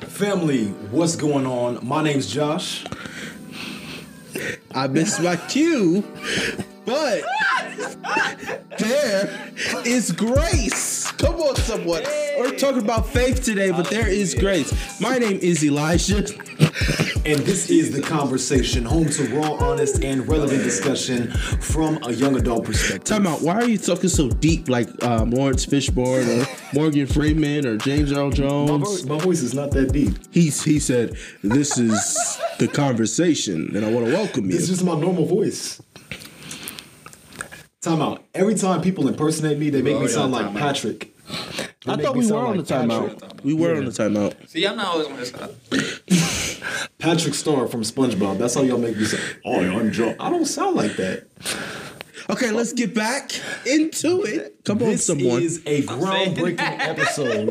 Family, what's going on? My name's Josh. I my cue, but there is grace. Come on, someone. We're talking about faith today, but there is grace. My name is Elijah. And this is The Conversation, home to raw, honest, and relevant discussion from a young adult perspective. Time out. Why are you talking so deep like um, Laurence Fishburne or Morgan Freeman or James Earl My, Jones? voice, my voice is not that deep. He's, he said, This is the conversation, and I want to welcome you. It's just my normal voice. Time out. Every time people impersonate me, they make me sound on like timeout. Patrick. They I thought we sound were on the like Patrick. timeout. We were on the timeout. See, I'm not always on this side. Patrick Star from SpongeBob. That's how y'all make me sound. Oh, I'm drunk. I don't sound like that. Okay, let's get back into it. Come on, This someone. This is a groundbreaking episode.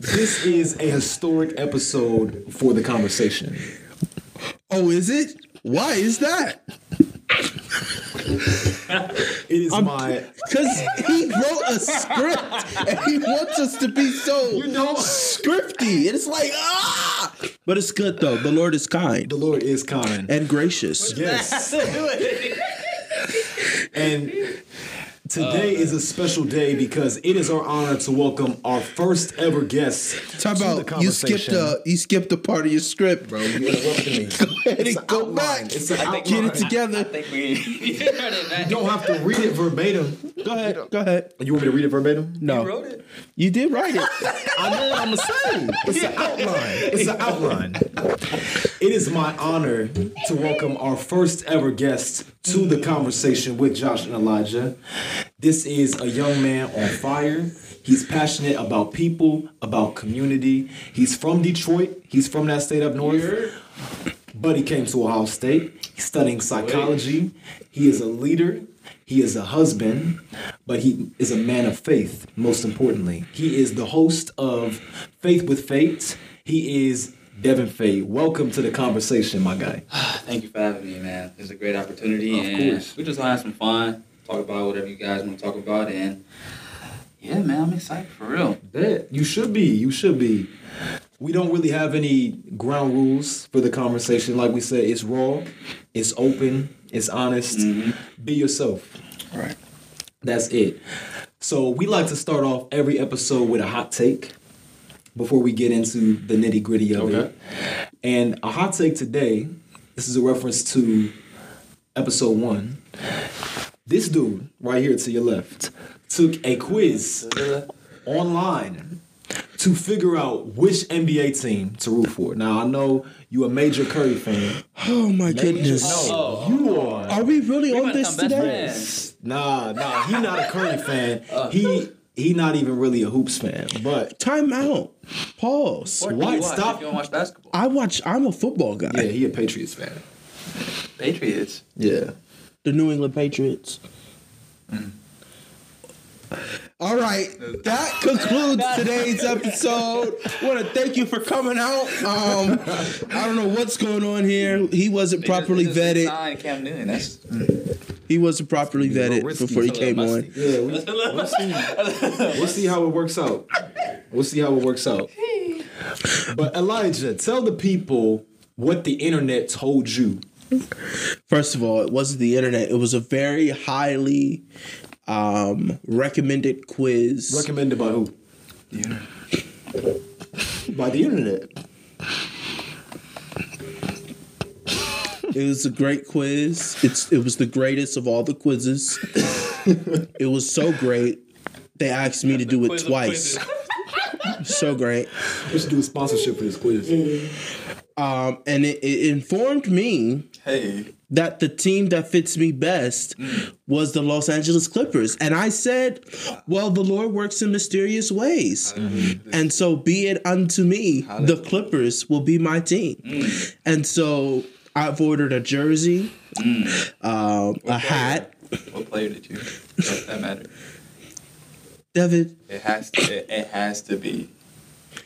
this is a historic episode for the conversation. oh, is it? Why is that? It is my Because he wrote a script and he wants us to be so You know- scripty. And it's like, ah! But it's good though. The Lord is kind the Lord is kind. and gracious. Yes. And today oh, is a special day because it is our honor to welcome our first ever guest. Talk to the about you skipped a you skipped a part of your script. Bro, you interrupted me. ahead It's and an go outline. back. It's an think- Get it together. I think we you heard it, man. You don't have to read it verbatim. Go ahead. Go ahead. You want me to read it verbatim? No. You No, wrote it. you did write it. I know what I'm saying. It's an outline. It's an outline. It is my honor to welcome our first ever guest to the conversation with Josh and Elijah. This is a young man on fire. He's passionate about people, about community. He's from Detroit. He's from that state up north. But he came to Ohio State. He's studying psychology. He is a leader. He is a husband, but he is a man of faith, most importantly. He is the host of Faith with Faith. He is Devin Fate. Welcome to the conversation, my guy. Thank you for having me, man. It's a great opportunity, Of and course. we just have some fun, talk about whatever you guys want to talk about, and yeah, man, I'm excited for real. That you should be. You should be. We don't really have any ground rules for the conversation. Like we said, it's raw, it's open, it's honest. Mm-hmm. Be yourself. All right. That's it. So we like to start off every episode with a hot take before we get into the nitty gritty of Okay. it. And a hot take today, this is a reference to episode one. This dude right here to your left took a quiz online to figure out which NBA team to root for. Now I know you a major Curry fan. Oh my goodness. No, oh. you are. Are we really We on this today? friends. Nah, nah, he not a Curry fan. Uh. He he not even really a hoops fan. But Time out. Pause. What do Why? you watch Stop. if you don't watch basketball? I watch. I'm a football guy. yeah, he a Patriots fan. Patriots. Yeah. The New England Patriots. Mm. All right, that concludes today's episode. Want to thank you for coming out. Um, I don't know what's going on here. He wasn't properly They just- just vetted. Cam Newton. That's He wasn't properly a vetted risky. before he It's a little came on. Yeah, we, we'll see. We'll see how it works out. We'll see how it works out. But Elijah, tell the people what the internet told you. First of all, it wasn't the internet. It was a very highly um, recommended quiz. Recommended by who? yeah. By the internet. It was a great quiz. It's it was the greatest of all the quizzes. it was so great. They asked me to do it twice. So great. We should do a sponsorship for this quiz. Um, and it, it informed me Hey. that the team that fits me best mm. was the Los Angeles Clippers. And I said, Well, the Lord works in mysterious ways. And so be it unto me, the Clippers will be my team. Mm. And so I've ordered a jersey, mm. um, a hat. What player did you? That, that matter. David, It has to. It, it has to be.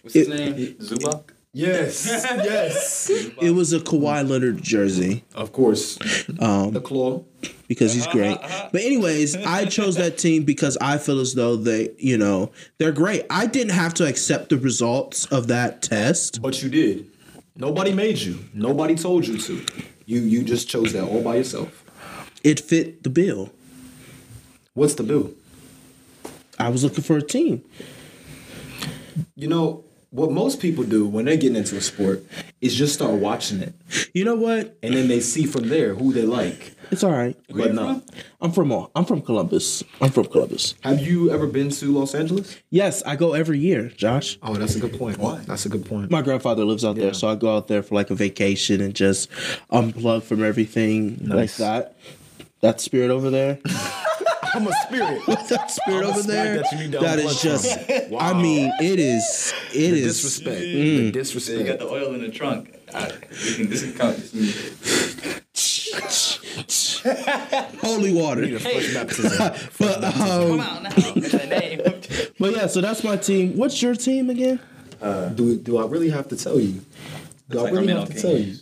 What's his It- name? Zubac. Yes, yes. It was a Kawhi Leonard jersey Of course. Um, the claw. because he's great. But anyways, I chose that team because I feel as though they, you know, they're great. I didn't have to accept the results of that test. But you did. Nobody made you. Nobody told you to. You you just chose that all by yourself. It fit the bill. What's the bill? I was looking for a team. You know, what most people do when they're getting into a sport is just start watching it. You know what? And then they see from there who they like. It's all right. But no. I'm from uh, I'm from Columbus. I'm from Columbus. Have you ever been to Los Angeles? Yes, I go every year, Josh. Oh, that's a good point. Why? That's a good point. My grandfather lives out Yeah. there, so I go out there for like a vacation and just unplug from everything like that. That spirit over there. I'm a spirit. What's that spirit I'm over spirit there. that you need to that is just. from. I mean, it is. It The is. disrespect. The Mm. So you got the oil in the trunk. I, you can, this can count. This can, Holy water. Need a fresh baptism. But um, out now. That's the name. but yeah, so that's my team. What's your team again? do do I really have to tell you? Do I like really have to middle tell you?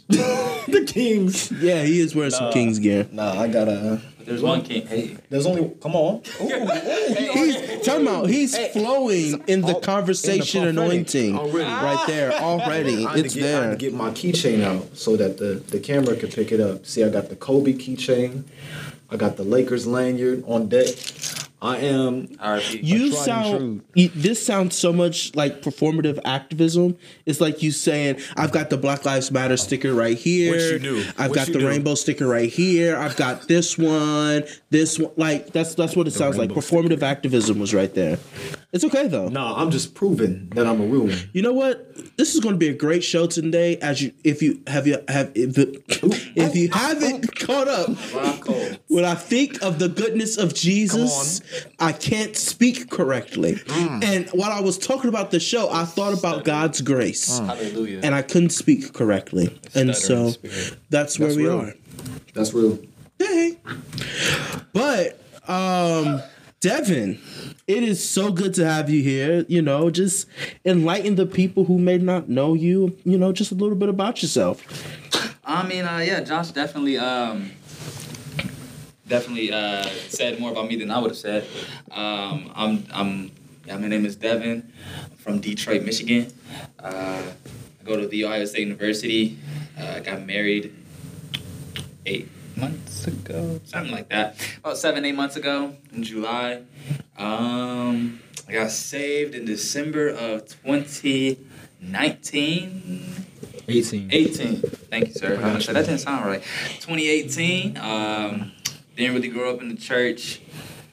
the Kings. Yeah, he is wearing some Kings gear. Nah, I gotta. There's one king. Hey, There's only. Come on. Oh, he's oh, talking about oh, he's flowing in the all- conversation in the anointing already. right ah. there already. It's to get, I had there. to get my keychain out so that the, the camera could pick it up. See, I got the Kobe keychain. I got the Lakers lanyard on deck. I am. RP. You sound. you- This sounds so much like performative activism. It's like you saying, "I've got the Black Lives Matter sticker right here. What you do. I've What got the do. rainbow sticker right here. I've got this one. This one. Like that's that's what it sounds like. rainbow Performative activism was right there. It's okay though. no I'm just proving that I'm a real one. You know what? This is going to be a great show today. As you, if you have you have if, if you haven't caught up, when I think of the goodness of Jesus, I can't speak correctly. Mm. And while I was talking about the show, I thought about God's grace, mm. Hallelujah. and I couldn't speak correctly. And Stutter in so the spirit. that's where That's we real. are. That's real. Hey. But um Devin, it is so good to have you here. You know, just enlighten the people who may not know you, you know, just a little bit about yourself. I mean, uh, yeah, Josh definitely, um, definitely uh, said more about me than I would have said. Um, I'm, I'm, yeah, my name is Devin. I'm from Detroit, Michigan. Uh, I go to the Ohio State University. Uh, I got married eight months ago, something like that. About seven, eight months ago in July. Um, I got saved in December of 2019. 18. 18. Thank you, sir. I was gonna say, that didn't sound right. 2018. Um, didn't really grow up in the church.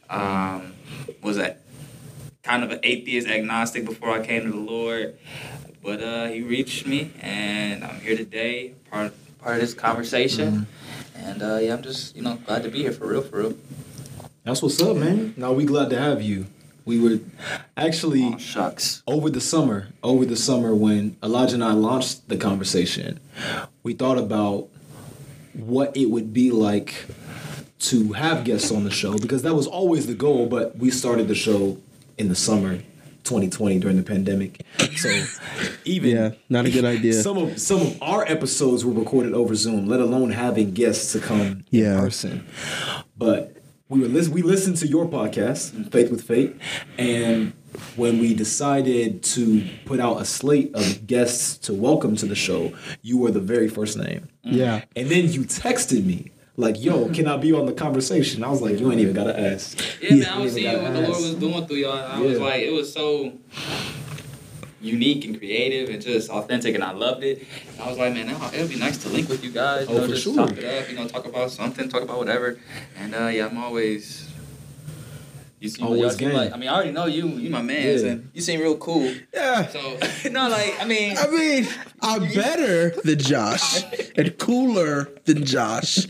Um, was a kind of an atheist, agnostic before I came to the Lord. But uh, he reached me, and I'm here today, part part of this conversation. And uh, yeah, I'm just you know glad to be here for real, for real. That's what's up, man. Now we glad to have you. We were actually Oh, shucks. over the summer, over the summer when Elijah and I launched the conversation, we thought about what it would be like to have guests on the show because that was always the goal, but we started the show in the summer 2020 during the pandemic. So even Yeah, not a good idea. Some of some of our episodes were recorded over Zoom, let alone having guests to come Yeah. in person. But we were lis- we listened to your podcast, Faith with Fate, and when we decided to put out a slate of guests to welcome to the show, you were the very first name. Yeah. And then you texted me like, "Yo, can I be on the conversation?" I was like, "You ain't even gotta ask." Yeah, man, I was seeing what the gotta Lord was doing through y'all. I was like, it was so unique and creative and just authentic, and I loved it. And I was like, man, it would be nice to link with you guys. You Oh, know, for just sure. talk it up. You know, talk about something, talk about whatever. And uh, yeah, I'm always. You seem, Always y'all game. like I mean I already know you you my man Yeah. you seem real cool Yeah. so no like I mean I mean, I'm better than Josh and cooler than Josh.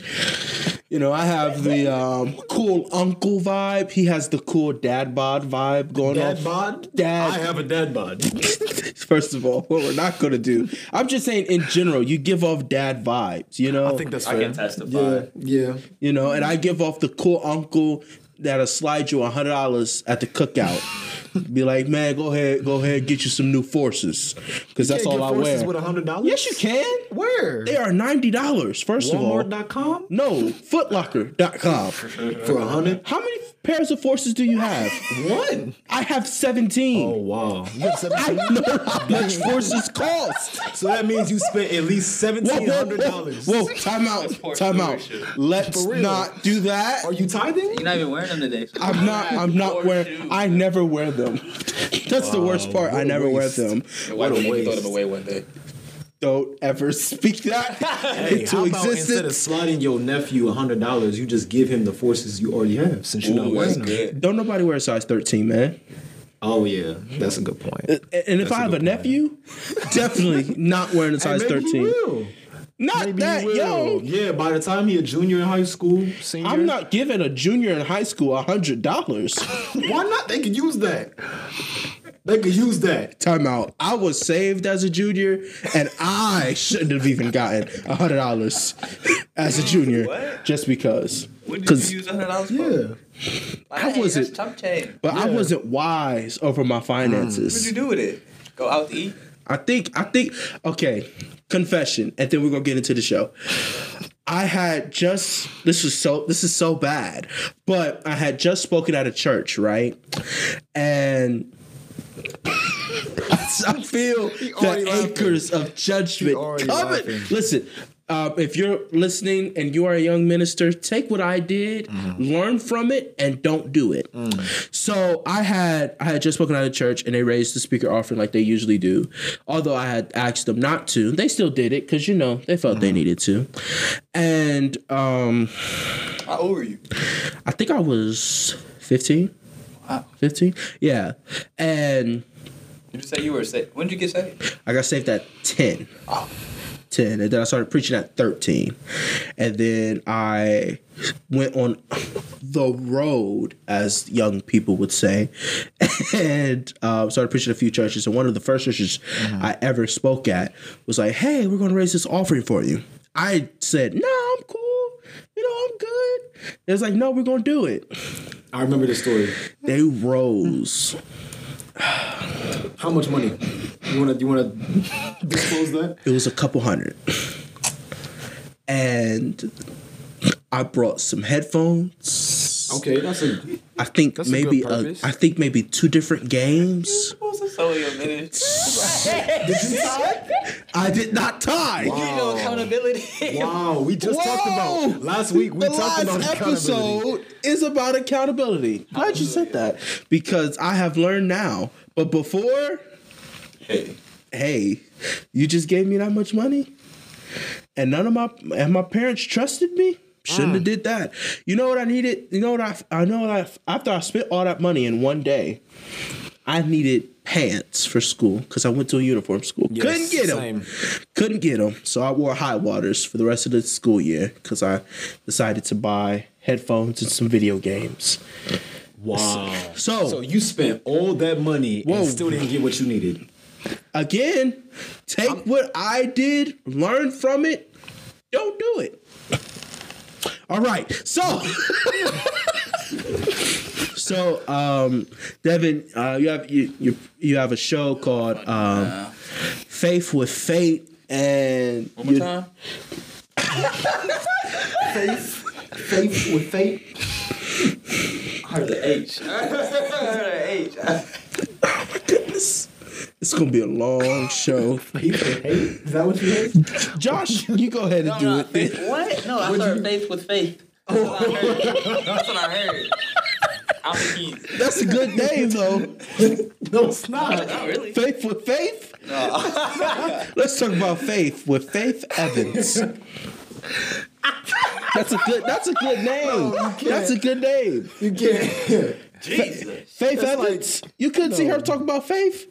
You know, I have the um, cool uncle vibe. He has the cool dad bod vibe going on. Dad off. bod? Dad. I have a dad bod. First of all, what we're not gonna do. I'm just saying in general, you give off dad vibes, you know? I think that's I fair. can testify. Yeah, yeah. you know, and I give off the cool uncle that'll slide you hundred dollars at the cookout. Be like, man, go ahead, go ahead, get you some new forces, because that's all I wear. with hundred dollars. yes, you can. Where? They are ninety dollars. First of all, Walmart.com no, Footlocker.com. for a hundred. How many pairs of forces do you have? One. I have seventeen. Oh wow. You have I 17? know how much forces cost. So that means you spent at least Whoa, seventeen whoa, hundred whoa, dollars. whoa, time out, time out. Let's For real. not do that. Are you tithing? You're not even wearing them today. so- I'm not. I'm not wearing. shoes. I never wear them. That's the worst part. what I a never wear waste. them. Why What a don't you throw waste. them away one day? Don't ever speak that Hey, into how about instead of existence. sliding your nephew hundred dollars, you just give him the forces you already have since you're not Ooh, wearing them? good. Don't nobody wear a size 13, man. Oh yeah, that's a good point. And if That's a I have a good nephew, definitely not wearing a size Hey, maybe he 13. Will. Not Maybe that he young. Yeah, by the time he a junior in high school, senior. I'm not giving a junior in high school a hundred dollars. Why not? They could use that. They could use that. Time out. I was saved as a junior, and I shouldn't have even gotten a hundred dollars as a junior What? just because. What did Because, you use hundred dollars for? Yeah. I wasn't- Chump change. but I wasn't wise over my finances. What'd you do with it? Go out to eat? I think I think okay, confession, and then we're gonna get into the show. I had just this was so this is so bad, but I had just spoken at a church, right? And I feel the laughing. acres of judgment coming. laughing. Listen, um, if you're listening and you are a young minister, take what I did, Mm-hmm. learn from it, and don't do it. Mm. So I had I had just spoken out of church and they raised the speaker offering like they usually do. Although I had asked them not to, they still did it because you know they felt they Mm-hmm. needed to. And um, How old were you? I think I was fifteen. Wow. 15? Yeah. And Did you say you were saved? When did you get saved? I got saved at 10. Oh. 10 and then I started preaching at 13 and then I went on the road as young people would say and um, started preaching at a few churches. And one of the first churches I ever spoke at was like hey we're going to raise this offering for you. I said no I'm cool. You know I'm good. It was like no we're going to do it. I remember the story. they rose How much money? You wanna you wanna disclose that? it was a couple hundred and I brought some headphones Okay, that's a I think That's maybe good a, purpose. I think maybe two different games. supposed to sell your minutes. did you tie? I did not tie. You know accountability. Wow, we just talked about last week. We the talked last about accountability. episode is about accountability. Glad you said that because I have learned now. But before, Hey, hey, you just gave me that much money, and none of my and my parents trusted me. Shouldn't Mm. have did that. You know what I needed? You know what I I know what I after I spent all that money in one day, I needed pants for school because I went to a uniform school. Yes, Couldn't get them. same. Couldn't get them. So I wore high waters for the rest of the school year because I decided to buy headphones and some video games. Wow. So- so you spent all that money Whoa. and still didn't get what you needed. Again, take what I did, learn from it, don't do it. All right. So So um Devin, uh you have you you, you have a show called um Faith with Fate and one more you- time. Faith, faith with fate. I heard the H. I heard the H. goodness. It's gonna be a long show. Faith with hate. Is that what you heard? Josh, you go ahead and No, do no, it. faith. What? No, I heard faith with faith. That's what I heard. That's what I heard. I'm. That's a good name though. No, it's not. Not oh, really. Faith with Faith? No. Let's talk about Faith with Faith Evans. That's a good that's a good name. that's a good name. You can't. Jesus. Faith That's Evans. you couldn't see her talk about faith?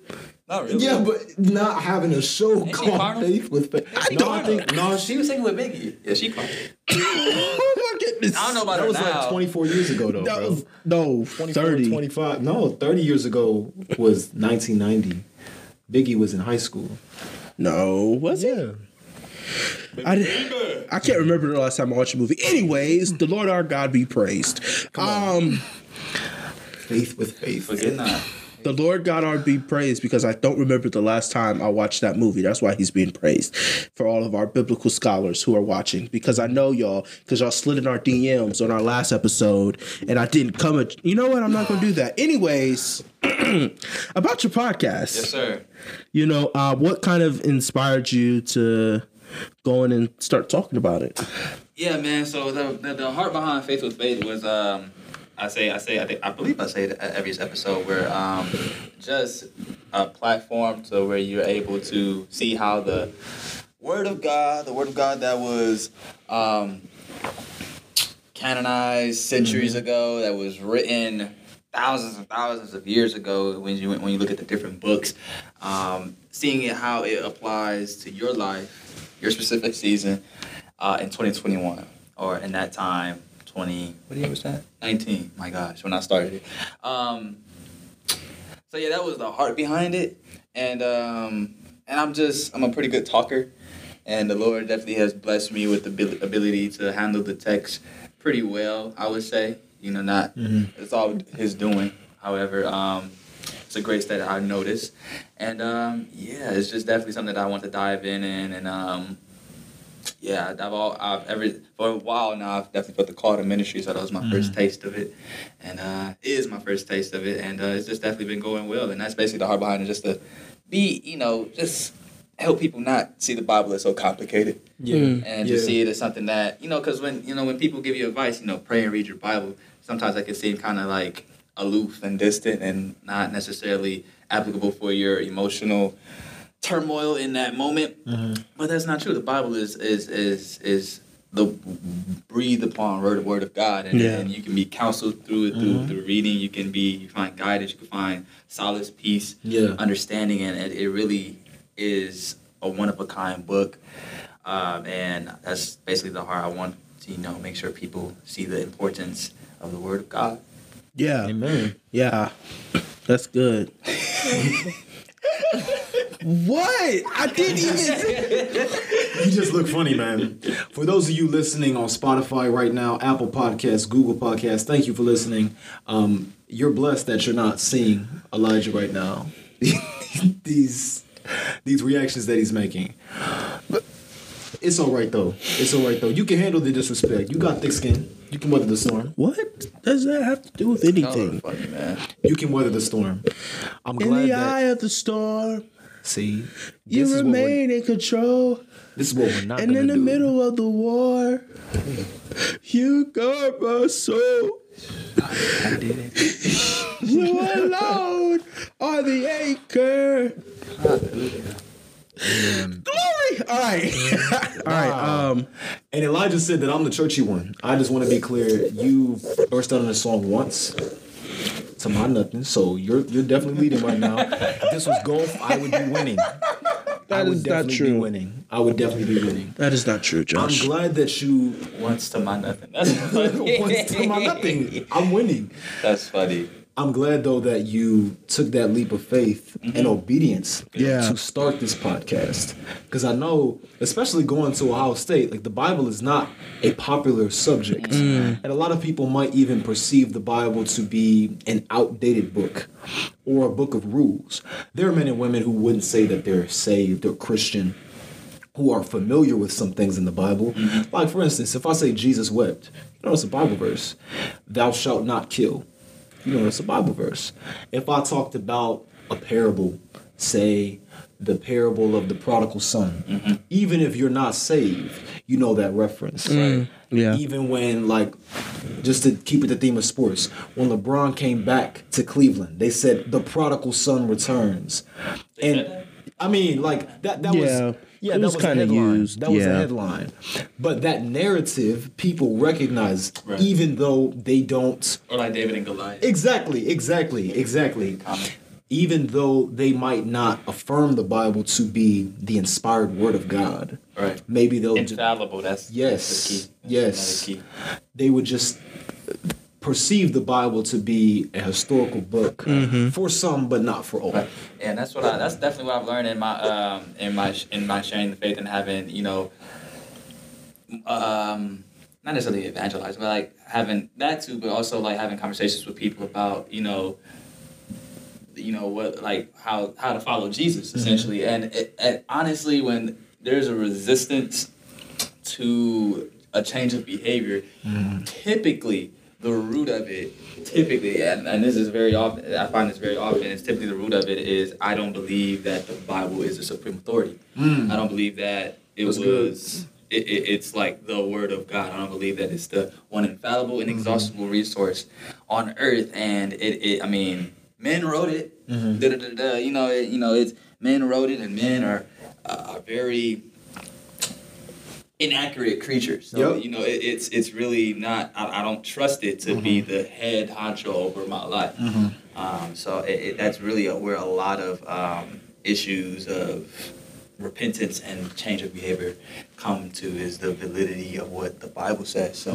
Not really. Yeah, but not having a show she called carnal? Faith with Faith. I don't no, I think no. She was singing with Biggie. Yeah, she called. Oh my goodness. I don't know about That her was now. like 24 years ago, though, That bro. was- no, 24, 30. 25. No, 30 years ago was 1990. Biggie was in high school. No, was it? I, did, I can't remember the last time I watched a movie. Anyways, the Lord our God be praised. Um, Faith with Faith. Forget not. The Lord God are be praised because I don't remember the last time I watched that movie. That's why he's being praised for all of our biblical scholars who are watching. Because I know y'all, because y'all slid in our DMs on our last episode, and I didn't come. At, you know what? I'm not going to do that. Anyways, about your podcast. Yes, sir. You know, uh, what kind of inspired you to go in and start talking about it? Yeah, man. So the the, the heart behind Faith with Faith was um, I say I say I think I believe I say it every episode where um, just a platform to where you're able to see how the Word of God, the Word of God that was um, canonized centuries ago, that was written thousands and thousands of years ago. When you when you look at the different books, um, seeing it how it applies to your life, your specific season uh, in 2021 or in that time 20 what year was that? 19 my gosh when i started it. Um, so yeah that was the heart behind it. And um, and i'm just i'm a pretty good talker. And the lord definitely has blessed me with the ability to handle the text pretty well i would say. You know not it's all his doing. However um, it's a great state I've noticed, and um, yeah, it's just definitely something that I want to dive in in, and um, yeah, I've all I've ever for a while now I've definitely put the call to ministry, so that was my first taste of it, and uh, it is my first taste of it, and uh, it's just definitely been going well, and that's basically the heart behind it, just to be you know just help people not see the Bible as so complicated. Yeah. and just Yeah. see it as something that you know because when you know when people give you advice you know pray and read your bible sometimes that can seem kind of like aloof and distant and not necessarily applicable for your emotional turmoil in that moment but that's not true the bible is is is is the breathe upon word word of god and, Yeah. and you can be counseled through it through, through reading you can be you find guidance you can find solace peace Yeah. understanding and it, it really is a one of a kind book um, and that's basically the heart I want to you know make sure people see the importance of the Word of God. Yeah. Amen. Yeah. That's good. what? I didn't even. You just look funny, man. For those of you listening on Spotify right now, Apple Podcasts, Google Podcasts, thank you for listening. Um, you're blessed that you're not seeing Elijah right now. these these reactions that he's making. But it's all right though. It's all right though. You can handle the disrespect. You got thick skin. You can weather the storm. What does that have to do with anything? funny man. You can weather the storm. I'm In glad the that eye of the storm, see you this is what remain in control. This is what we're not And in the do. middle of the war, you guard my soul. I did it. you alone are the anchor. Glory. All right. All right. Um. And Elijah said that I'm the churchy one. I just want to be clear. You burst out in a song once. To my nothing. So you're you're definitely leading right now. If this was golf, I would be winning. I That would is not definitely be true. winning. I would definitely be winning. That is not true, Josh. I'm glad that you Once to my nothing. That's funny. once to my nothing. I'm winning. That's funny. I'm glad though that you took that leap of faith and mm-hmm. obedience Yeah. to start this podcast. Because I know, especially going to Ohio State, like the Bible is not a popular subject. Mm. And a lot of people might even perceive the Bible to be an outdated book or a book of rules. There are men and women who wouldn't say that they're saved or Christian who are familiar with some things in the Bible. Mm-hmm. Like, for instance, if I say Jesus wept, you know, it's a Bible verse. Thou shalt not kill. You know, it's a Bible verse. If I talked about a parable, say the parable of the prodigal son, even if you're not saved, you know that reference. Mm, right? yeah. Even when, like, just to keep it the theme of sports, when LeBron came back to Cleveland, they said the prodigal son returns. and? I mean, like that that Yeah. was yeah, It that was was, kinda used, That was a headline. But that narrative people recognize Right. even though they don't Or like David and Goliath. Exactly, exactly, exactly. Even though they might not affirm the Bible to be the inspired word of God, Right. maybe they'll ju- Infallible. That's Yes, That's the key. That's yes. another key. they would just perceive the Bible to be a historical book for some, but not for all. Right. Yeah, and that's what I. That's definitely what I've learned in my um in my in my sharing the faith and having you know um not necessarily evangelize, but like having that too, but also like having conversations with people about you know you know what like how how to follow Jesus essentially. And, it, and honestly, when there's a resistance to a change of behavior, typically the root of it, typically, and, and this is very often, I find this very often, it's typically the root of it is I don't believe that the Bible is the supreme authority. I don't believe that it That's was. It, it, it's like the word of God. I don't believe that it's the one infallible and exhaustible resource on earth. And it, it I mean, men wrote it. Da. You know, it, you know, it's men wrote it, and men are uh, are very inaccurate creatures. So Yep. you know, it, it's it's really not. I, I don't trust it to be the head honcho over my life. Um, so it, it, that's really a, where a lot of um, issues of repentance and change of behavior come to is the validity of what the Bible says. So,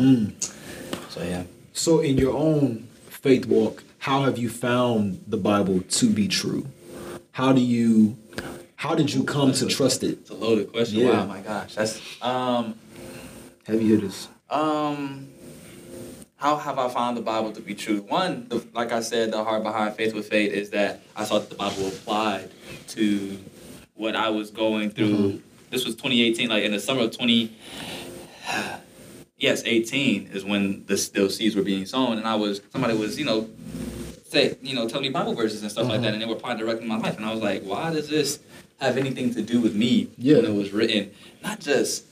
so yeah. So, in your own faith walk, how have you found the Bible to be true? How do you, how did you come to trust it? It's a loaded question. Yeah. Wow, my gosh, that's um Heavy hitters. um. How have I found the Bible to be true? One, the, like I said, the heart behind faith with faith is that I saw that the Bible applied to what I was going through. This was 2018, like in the summer of 20. Yes, 18 is when the, those seeds were being sown, and I was somebody was you know say you know tell me Bible verses and stuff like that, and they were applying directly in my life, and I was like, why does this have anything to do with me Yeah. when it was written? Not just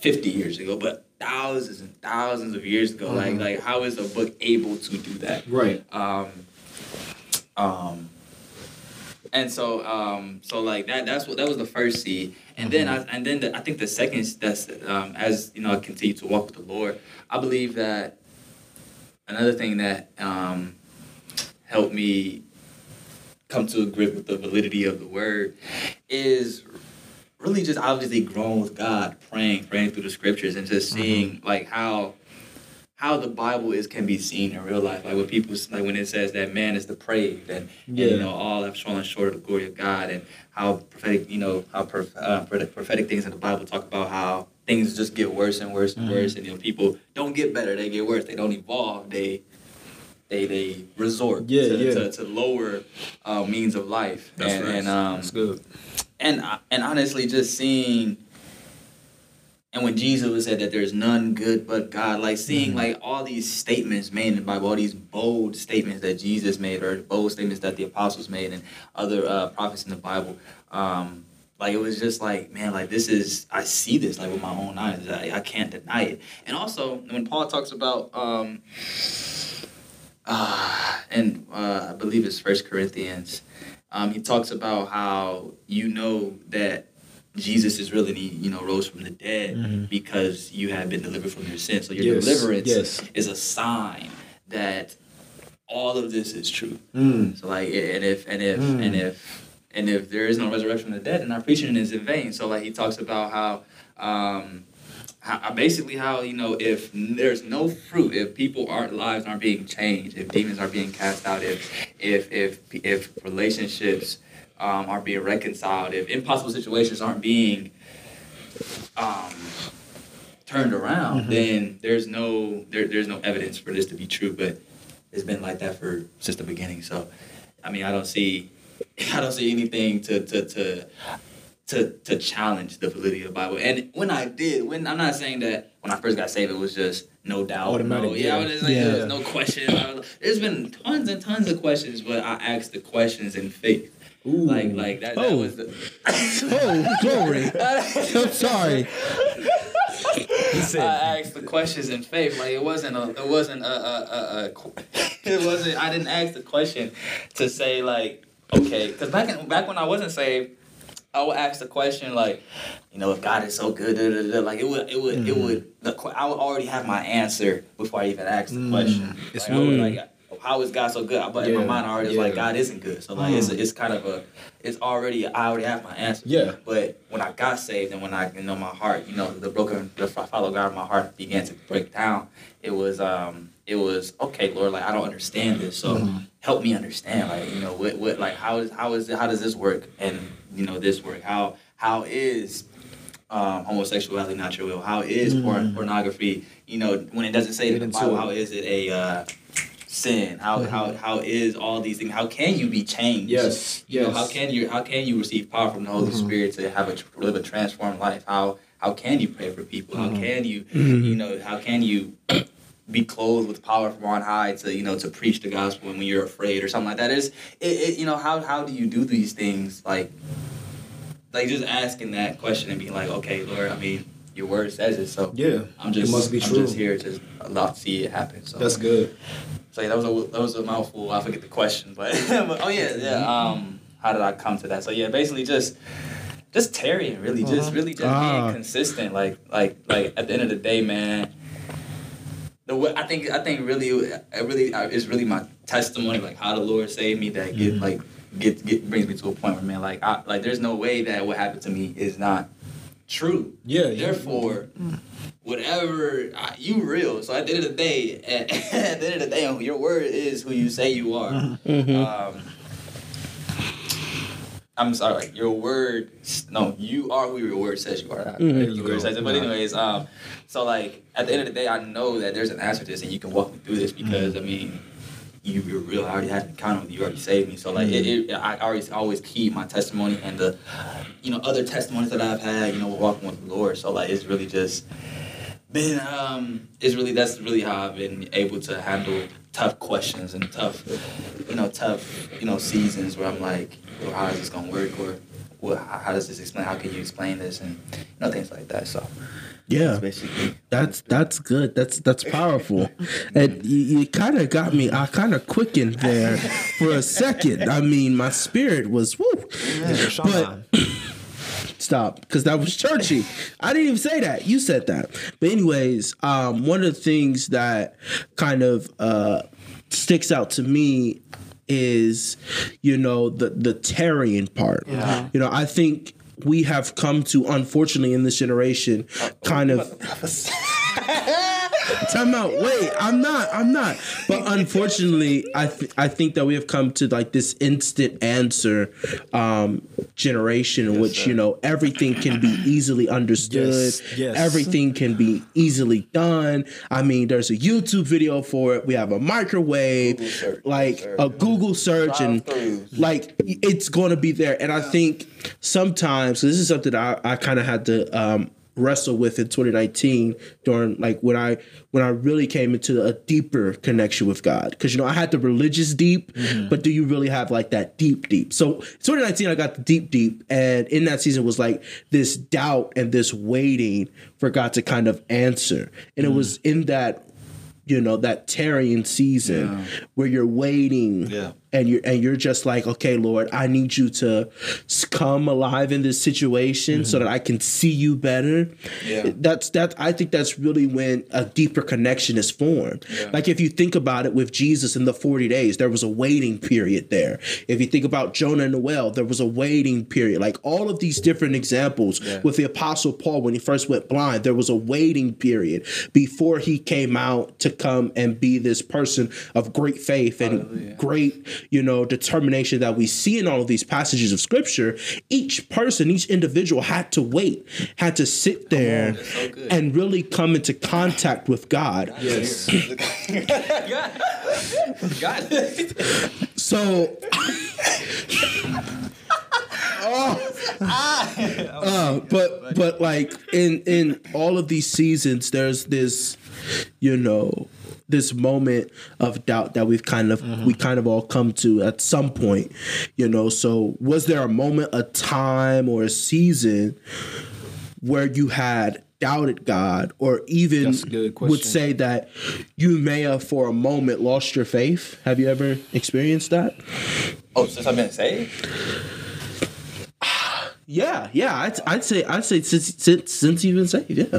50 years ago, but thousands and thousands of years ago. Like like how is a book able to do that? Right. Um, um, and so um, so like that that's what that was the first seed, and then I and then the, I think the second that's um, as you know I continue to walk with the Lord, I believe that another thing that um, helped me come to a grip with the validity of the word is really just obviously growing with God, praying, praying through the scriptures, and just seeing like how how the Bible is can be seen in real life. Like when people like when it says that man is depraved and, and, you know all have fallen short of the glory of God, and how prophetic you know how prof- uh, prophetic prophetic things in the Bible talk about how things just get worse and worse and Mm-hmm. worse, and you know people don't get better, they get worse. They don't evolve. They they they resort Yeah, to, yeah. To, to lower uh, means of life. That's and, right. and um That's good. and and honestly, just seeing, and when Jesus said that there's none good but God, like seeing Mm-hmm. like all these statements made in the Bible, all these bold statements that Jesus made, or bold statements that the apostles made, and other uh, prophets in the Bible. Um, like it was just like man, like this is I see this like with my own eyes. I, I can't deny it. And also when Paul talks about. Um, uh, and uh, I believe it's First Corinthians. Um, he talks about how you know that Jesus is really, you know, rose from the dead because you have been delivered from your sins. So your Mm-hmm. Yes, deliverance yes. is a sign that all of this is true. Mm. So like, and if and if Mm. and if and if there is no resurrection of the dead, then our preaching is in vain. So like, he talks about how. Um, how, basically how you know if there's no fruit if people aren't lives aren't being changed if demons are being cast out if if if if relationships um, are being reconciled if impossible situations aren't being um, turned around then there's no there, there's no evidence for this to be true but it's been like that for since the beginning. So i mean i don't see i don't see anything to to to to to challenge the validity of the Bible. And when I did, when I'm not saying that when I first got saved, it was just no doubt, Automatic, no, yeah, I yeah. was like, Yeah. there's no question. Was- There's been tons and tons of questions, but I asked the questions in faith. Ooh. Like like that, that Oh. was the. Oh, glory. I'm sorry. He said, I asked the questions in faith. Like it wasn't a, it wasn't a, a, a, a it wasn't. I didn't ask the question to say like, okay, because back in, back when I wasn't saved, I would ask the question like, you know, if God is so good, da, da, da, like it would, it would, it would. The, I would already have my answer before I even asked the question. It's Like, Mm. like, how is God so good? But in my mind, I already was like. God isn't good. So like, it's it's kind of a, it's already. I already have my answer. yeah. But when I got saved and when I, you know, my heart, you know, the broken, the follow God, my heart began to break down. It was, um, it was okay, Lord. Like I don't understand this, so mm-hmm. help me understand. Like you know, what, what, like how is, how is, it, how does this work? And you know, this work. How, how is um, homosexuality not your will? How is mm-hmm. porn, pornography? You know, when it doesn't say it in the Bible, how is it a, uh, sin? How mm-hmm. how how is all these things? How can you be changed? Yes, You know, yes. how can you how can you receive power from the Holy Spirit to have a live a transformed life? How how can you pray for people? How can you you know how can you be clothed with power from on high to you know to preach the gospel when you're afraid or something like that? Is it, it you know how how do you do these things like like just asking that question and being like okay Lord I mean your word says it so Yeah, I'm just it must be I'm true. just here to allow see it happen so That's good. so yeah, that was a that was a mouthful. I forget the question, but, but oh yeah, yeah. Um, how did I come to that? So yeah, basically just just tarrying, really, just really just Ah. being consistent. Like like like at the end of the day, man. The way, I think I think really it really uh, is really my testimony, like how the Lord saved me. That get like get get brings me to a point where man, like I like there's no way that what happened to me is not true. Yeah. yeah. Therefore, whatever I, you real. So at the end of the day, at, at the end of the day, your word is who you say you are. Um, I'm sorry, your word. No, you are who your word says you are. Not There your word says it. But anyways, um, so like at the end of the day, I know that there's an answer to this, and you can walk me through this because I mean. You, you're real. I already had an encounter with you. You already saved me. So like, it, it, I always always keep my testimony and the, you know, other testimonies that I've had. You know, walking with the Lord. So like, it's really just been um it's really that's really how I've been able to handle tough questions and tough you know tough you know seasons where I'm like well, how is this gonna work or well, how how does this explain how can you explain this and you know things like that so Yeah. that's basically That's that's good. That's that's powerful, and you, you kind of got me. I kind of quickened there for a second. I mean, my spirit was woo. Shaman. Stop, because that was churchy. I didn't even say that. You said that. But anyways, um, one of the things that kind of uh, sticks out to me is, you know, the the tarrying part. You know, I think we have come to, unfortunately, in this generation, kind of. Time out. Wait, I'm not. I'm not. But unfortunately, I th- I think that we have come to like this instant answer um, generation in which you know everything can be easily understood. Yes, yes. Everything can be easily done. I mean, there's a YouTube video for it. We have a microwave, search, like sir. a Google search, and like it's going to be there. And I think sometimes this is something I, I kind of had to um, wrestle with in 2019 during like when I when I really came into a deeper connection with God. Because you know I had the religious deep mm-hmm. but do you really have like that deep deep? So 2019 I got the deep deep and in that season was like this doubt and this waiting for God to kind of answer. And it mm. was in that you know that tarrying season where you're waiting Yeah. And you're and you're just like okay lord i need you to come alive in this situation so mm-hmm. that i can see you better Yeah. that's that i think that's really when a deeper connection is formed Yeah. like if you think about it with jesus in the 40 days there was a waiting period there if you think about jonah and the well there was a waiting period like all of these different examples Yeah. with the apostle paul when he first went blind there was a waiting period before he came out to come and be this person of great faith and Hallelujah. great you know determination that we see in all of these passages of scripture each person each individual had to wait had to sit there that's so and really come into contact with god Yes. God. God. so Uh, but but like in in all of these seasons there's this you know this moment of doubt that we've kind of we mm-hmm. kind of all come to at some point you know? So was there a moment a time or a season where you had doubted god or even That's a good would say that you may have for a moment lost your faith? Have you ever experienced that? Oh since I've been saved? Yeah yeah i'd, I'd say i'd say since since, since you've been saved yeah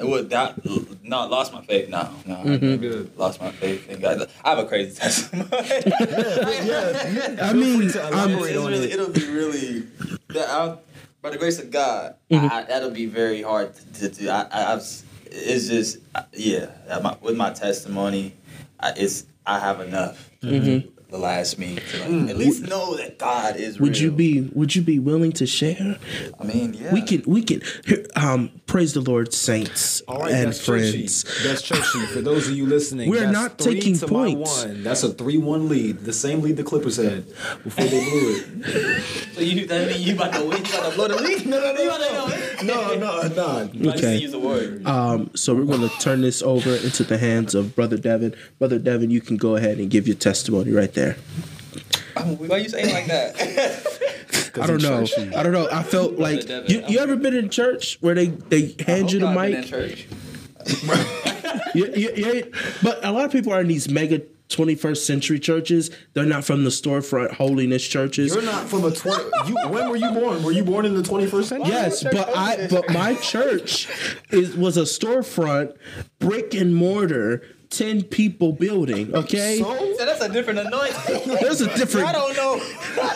Well, that no, lost my faith. No, no, I Mm-hmm. Good. lost my faith. Thank God. I have a crazy testimony. I mean, I'm, elaborate. It's really, it. it'll be really. That by the grace of God, Mm-hmm. I, that'll be very hard to, to do. I, I, I've, it's just yeah. My, with my testimony, I, it's I have enough. Mm-hmm. The last me to like at least know that God is Would you be Would you be willing to share? I mean, yeah. We can we can here, um praise the Lord, saints All right, and that's friends. churchy. That's churchy. For those of you listening, We're not three taking to points. My one. That's a three-one lead. The same lead the Clippers had before they blew it. So you that mean you about to win? You about to blow the lead? No, no, no, You no, no, no, no. Okay. use the word. Um, so we're going to turn this over into the hands of Brother Devin. Brother Devin, you can go ahead and give your testimony right there. Oh, Why you saying like that? I don't know. I don't know. I felt like Devin, you, you ever been in church where they they hand you the Hope I've been in mic? church. Yeah, yeah, yeah. But a lot of people are in these mega 21st century churches. They're not from the storefront holiness churches. You're not from a twenty. You, when were you born? Were you born in the 21st century? Yes, but I but my church is was a storefront, brick and mortar, ten people building. Okay, So So that's a different anointing. there's a different. I don't know.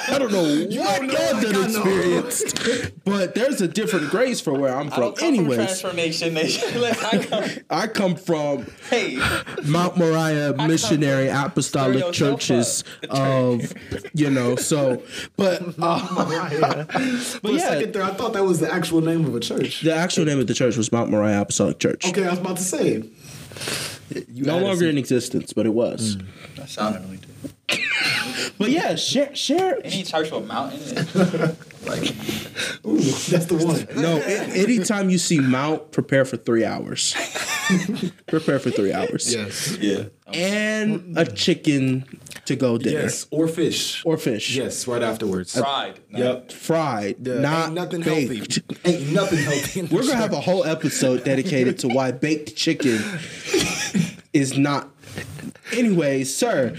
I don't know what don't know God like did I know. experienced, but there's a different grace for where I'm I from. don't come Anyways, from Transformation Nation. I come, I come from hey, Mount Moriah missionary apostolic churches of you know so but uh, for a yeah. second there, I thought that was the actual name of a church. the actual name of the church was Mount Moriah Apostolic Church. Okay, I was about to say. You No longer some- in existence, but it was. Mm. that sounded anointed. But yeah, share share. Any church with mountain? Like, Ooh, that's the one. No, a- anytime you see Mount, prepare for three hours. prepare for three hours. Yes. yeah. And a mm-hmm. chicken to go dinner Yes, or fish. or fish. Yes, right afterwards. Fried. No. Yep. Fried, Yeah, not ain't nothing baked. healthy. Ain't nothing healthy. We're gonna church. have a whole episode dedicated to why baked chicken is not. Anyway, sir,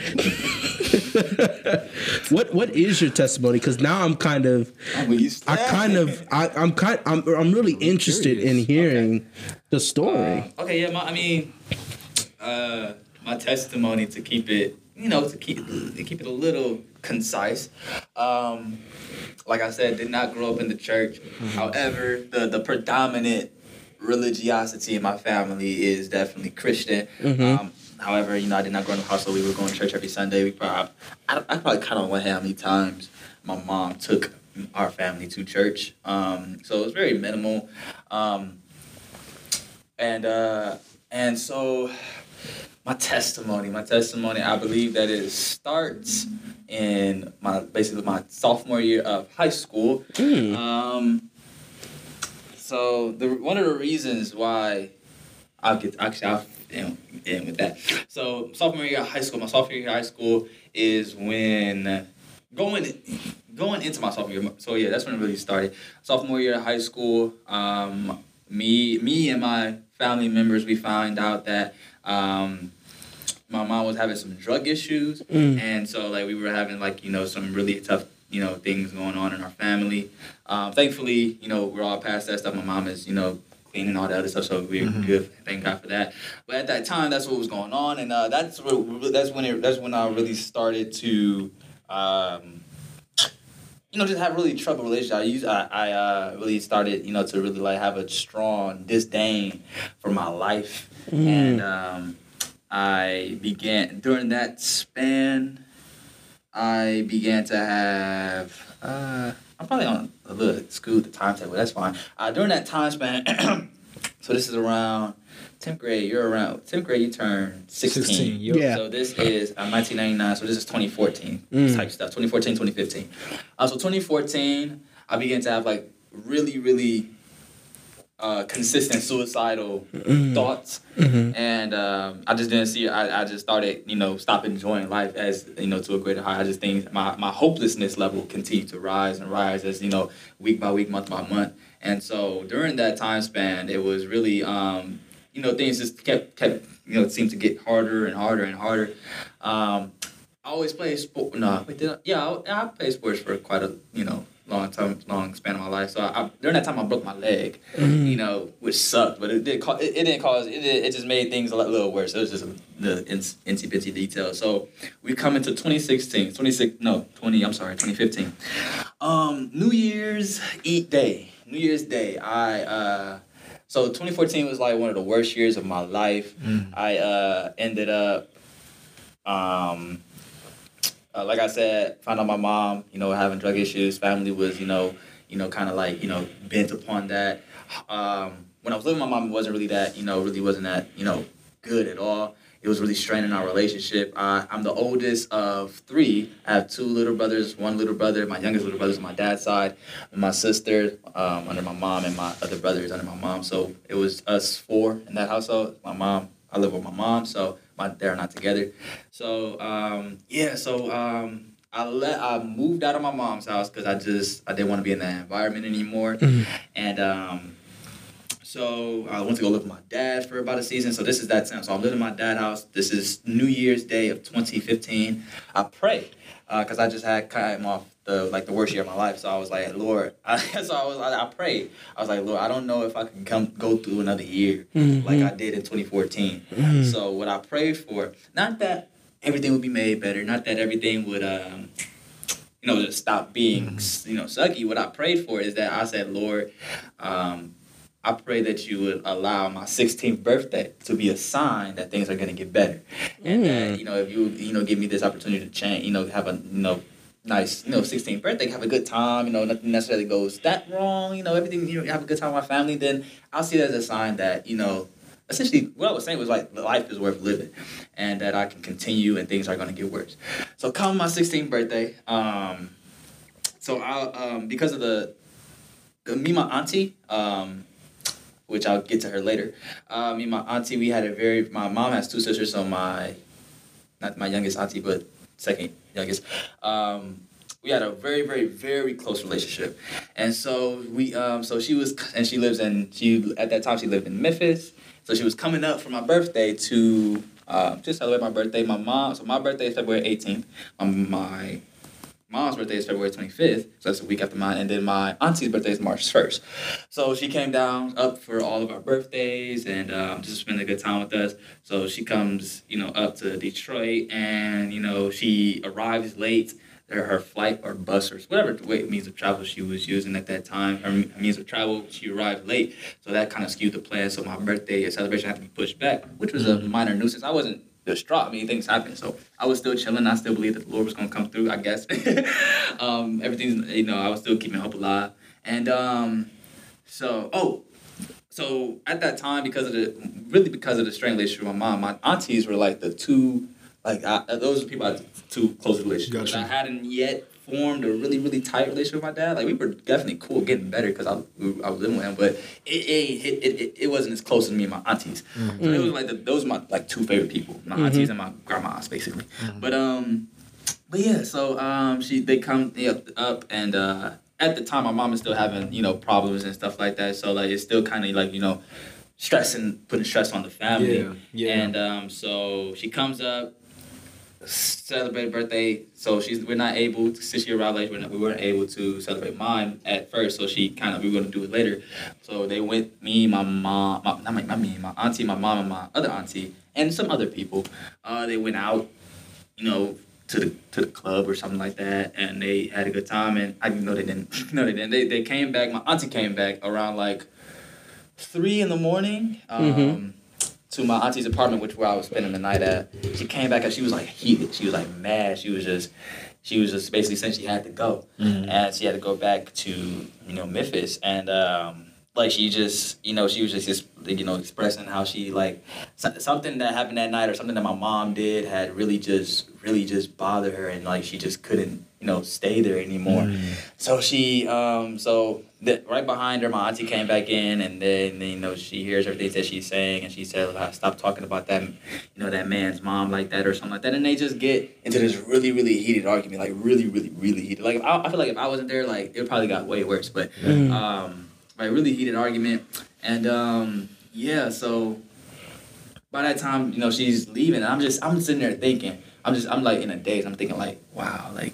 what what is your testimony? Because now I'm kind of, I'm I kind of, I, I'm kind, I'm, I'm really interested in hearing the story. Okay, yeah, my, I mean, uh, my testimony to keep it, you know, to keep to keep it a little concise. Um, like I said, did not grow up in the church. However, the the predominant religiosity in my family is definitely Christian. Um, however, you know, I did not grow up in a household. We were going to church every Sunday. We probably, I, I probably kind of went how many times my mom took our family to church. Um, so it was very minimal. Um, and uh and so my testimony my testimony i believe that it starts in my basically my sophomore year of high school um so the one of the reasons why i'll get actually i'll end, end with that. So sophomore year of high school my sophomore year of high school is when going going into my sophomore year so yeah that's when it really started. Sophomore year of high school um me me and my family members we found out that um my mom was having some drug issues. And so like we were having like you know some really tough you know things going on in our family. Um thankfully you know we're all past that stuff. My mom is you know clean and all the other stuff so we're good. Thank god for that. But at that time that's what was going on and uh that's that's when it that's when i really started to um you know, just have really troubled relationship. I use I, I uh, really started, you know, to really like have a strong disdain for my life, and um, I began during that span. I began to have. Uh, I'm probably on a little school the timetable. That's fine. Uh, during that time span, so this is around tenth grade. You're around tenth grade. You turn sixteen. 16, yep. Yeah. So this is uh, 1999. So this is 2014 Mm. type stuff. 2014, 2015. Uh, so 2014, I began to have like really, really uh, consistent suicidal Mm-hmm. thoughts, and um, I just didn't see. I, I just started, you know, stop enjoying life as you know to a greater height. I just think my my hopelessness level continued to rise and rise as you know week by week, month by month, and so during that time span, it was really. Um, you know, things just kept kept you know, it seemed to get harder and harder and harder. Um, I always played sport. No, wait, did I? Yeah, I, I played sports for quite a you know long time, long span of my life. So I, I, during that time, I broke my leg. You know, which sucked, but it did. ca- It, it didn't cause. It, did, it just made things a little worse. It was just the incy bitty details. So we come into 2016, 26. No, 20. I'm sorry, 2015. Um, New Year's Eve day. New Year's Day. I uh. So 2014 was like one of the worst years of my life. I uh, ended up um, uh, like I said, found out my mom, you know, having drug issues. Family was, you know, you know, kind of like, you know, bent upon that. Um, when I was living with my mom, it wasn't really that, you know, really wasn't that, you know, good at all. It was really straining our relationship. Uh, I'm the oldest of three. I have two little brothers, one little brother. My youngest little brother is on my dad's side, my sister um, under my mom, and my other brother is under my mom. So it was us four in that household. My mom, I live with my mom, so my they're not together. So um, yeah, so um, I let I moved out of my mom's house because I just I didn't want to be in that environment anymore, and um, so I went to go live with my dad for about a season. So this is that time. So I'm living in my dad's house. This is New Year's Day of 2015. I pray because I just had came off the like the worst year of my life. So I was like, Lord, I, so I was I, I prayed. I was like, Lord, I don't know if I can come go through another year like I did in 2014. So what I prayed for, not that everything would be made better, not that everything would um you know just stop being you know sucky. What I prayed for is that I said, Lord, um, I pray that you would allow my 16th birthday to be a sign that things are going to get better, and that you know if you you know give me this opportunity to change, you know have a you know nice you know 16th birthday, have a good time, you know nothing necessarily goes that wrong, you know everything you know have a good time with my family, then I'll see it as a sign that you know essentially what I was saying was like life is worth living, and that I can continue and things are going to get worse. So come my 16th birthday, um, so I um because of the me my auntie um which I'll get to her later. Uh, me and my auntie, we had a very. My mom has two sisters, so my, not my youngest auntie, but second youngest. Um, we had a very, very, very close relationship, and so we, um, so she was, and she lives in, she at that time she lived in Memphis, so she was coming up for my birthday to. Uh, just celebrate my birthday. My mom, so my birthday is February 18th. Um, my mom's birthday is February 25th, so that's a week after mine, and then my auntie's birthday is March 1st. So she came down up for all of our birthdays and um, just spend a good time with us. So she comes, you know, up to Detroit, and you know she arrives late. Her, her flight or bus or whatever the way means of travel she was using at that time, her means of travel, she arrived late. So that kind of skewed the plan. So my birthday celebration had to be pushed back, which was a minor nuisance. I wasn't distraught. I mean, things happen. So I was still chilling. I still believed that the Lord was going to come through, I guess. um, everything's, you know, I was still keeping hope alive. And um, so, oh, so at that time, because of the, really because of the strained relationship with my mom, my aunties were like the two, like, I, those are people I had two close relationships. Gotcha. I hadn't yet formed a really, really tight relationship with my dad. Like, we were definitely cool, getting better because I, I was living with him, but it, it, it, it, it wasn't as close as me and my aunties. So it was like the, those were my like two favorite people, my aunties and my grandmas, basically. But um, but yeah, so um, she they come up and uh, at the time my mom is still having you know problems and stuff like that. So like it's still kind of like you know stressing, putting stress on the family. Yeah, yeah. And um, so she comes up, celebrate birthday. So she's we're not able to, since she arrived late. We're not, we weren't able to celebrate mine at first. So she kind of we were gonna do it later. So they went me, my mom, my, not my, not me, my auntie, my mom, and my other auntie, and some other people. Uh, they went out, you know, to the to the club or something like that, and they had a good time. And I know they didn't. No, they didn't. They they came back. My auntie came back around like three in the morning. Um, To my auntie's apartment, which where I was spending the night at. She came back and she was like heated. She was like mad. She was just, she was just basically saying she had to go, and she had to go back to you know Memphis, and um, like she just you know she was just, just you know expressing how she like so- something that happened that night or something that my mom did had really just really just bothered her, and like she just couldn't you know stay there anymore. So she um so the, right behind her, my auntie came back in, and then you know she hears everything that she's saying, and she said, stop talking about that, you know, that man's mom like that or something like that." And they just get into this really, really heated argument, like really, really, really heated. Like if I, I feel like if I wasn't there, like it probably got way worse. But um, like really heated argument, and um, yeah, so by that time, you know, she's leaving, and I'm just I'm sitting there thinking, I'm just I'm like in a daze. I'm thinking like, wow, like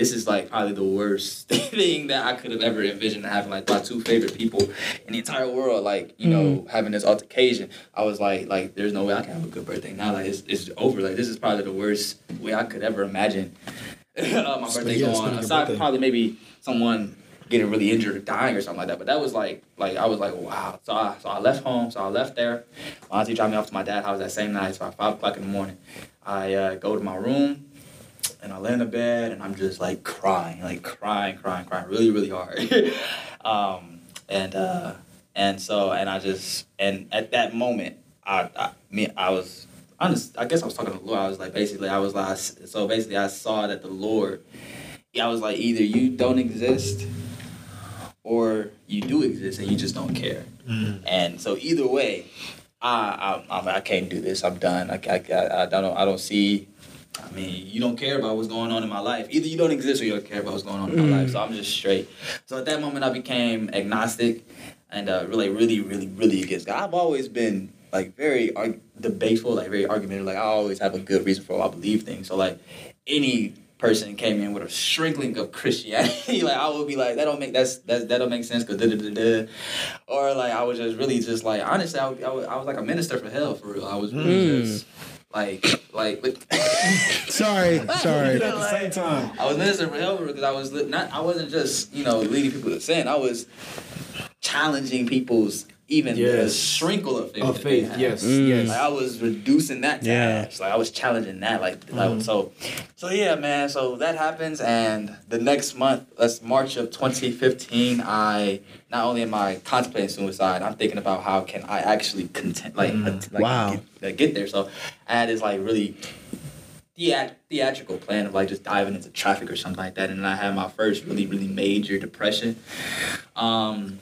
this is like probably the worst thing that I could have ever envisioned having like my two favorite people in the entire world, like you know, having this altercation. I was like, like there's no way I can have a good birthday now. Like it's, it's over. Like this is probably the worst way I could ever imagine uh, my birthday yeah, going. Aside birthday. probably maybe someone getting really injured or dying or something like that. But that was like like I was like wow. So I so I left home. So I left there. My auntie dropped me off to my dad's house that same night. it's about five o'clock in the morning, I uh, go to my room. And I lay in the bed and I'm just like crying, like crying, crying, crying, really, really hard. um, and uh, and so and I just and at that moment, I, I me I was honest. I guess I was talking to the Lord. I was like basically I was like so basically I saw that the Lord. Yeah, I was like either you don't exist or you do exist and you just don't care. And so either way, I I, I, I can't do this. I'm done. I, I, I, I don't I don't see. I mean, you don't care about what's going on in my life. Either you don't exist or you don't care about what's going on in my life. So I'm just straight. So at that moment, I became agnostic and uh, really, really, really, really against God. I've always been like very arg- debateful, like very argumentative. Like I always have a good reason for why I believe things. So like any person came in with a shrinkling of Christianity, like I would be like, that don't make that's that that don't make sense because da da da da, or like I was just really just like honestly, I, was- I, I was like a minister for hell for real. I was really just like like. like Sorry, sorry. At the same time. I was ministering for hell because I was li- not. I wasn't just you know leading people to sin. I was challenging people's even the Yes. shrinkle of faith. Of that faith, have. yes, Mm. yes. Like I was reducing that Yeah. task. Like I was challenging that. Like, Mm-hmm. like so, so yeah, man. So that happens, and the next month, that's March of 2015. I not only am I contemplating suicide, I'm thinking about how can I actually content, like, Mm. att- like Wow. get, like, get there. So I had this like really theat- theatrical plan of like just diving into traffic or something like that, and then I had my first really really major depression. Um,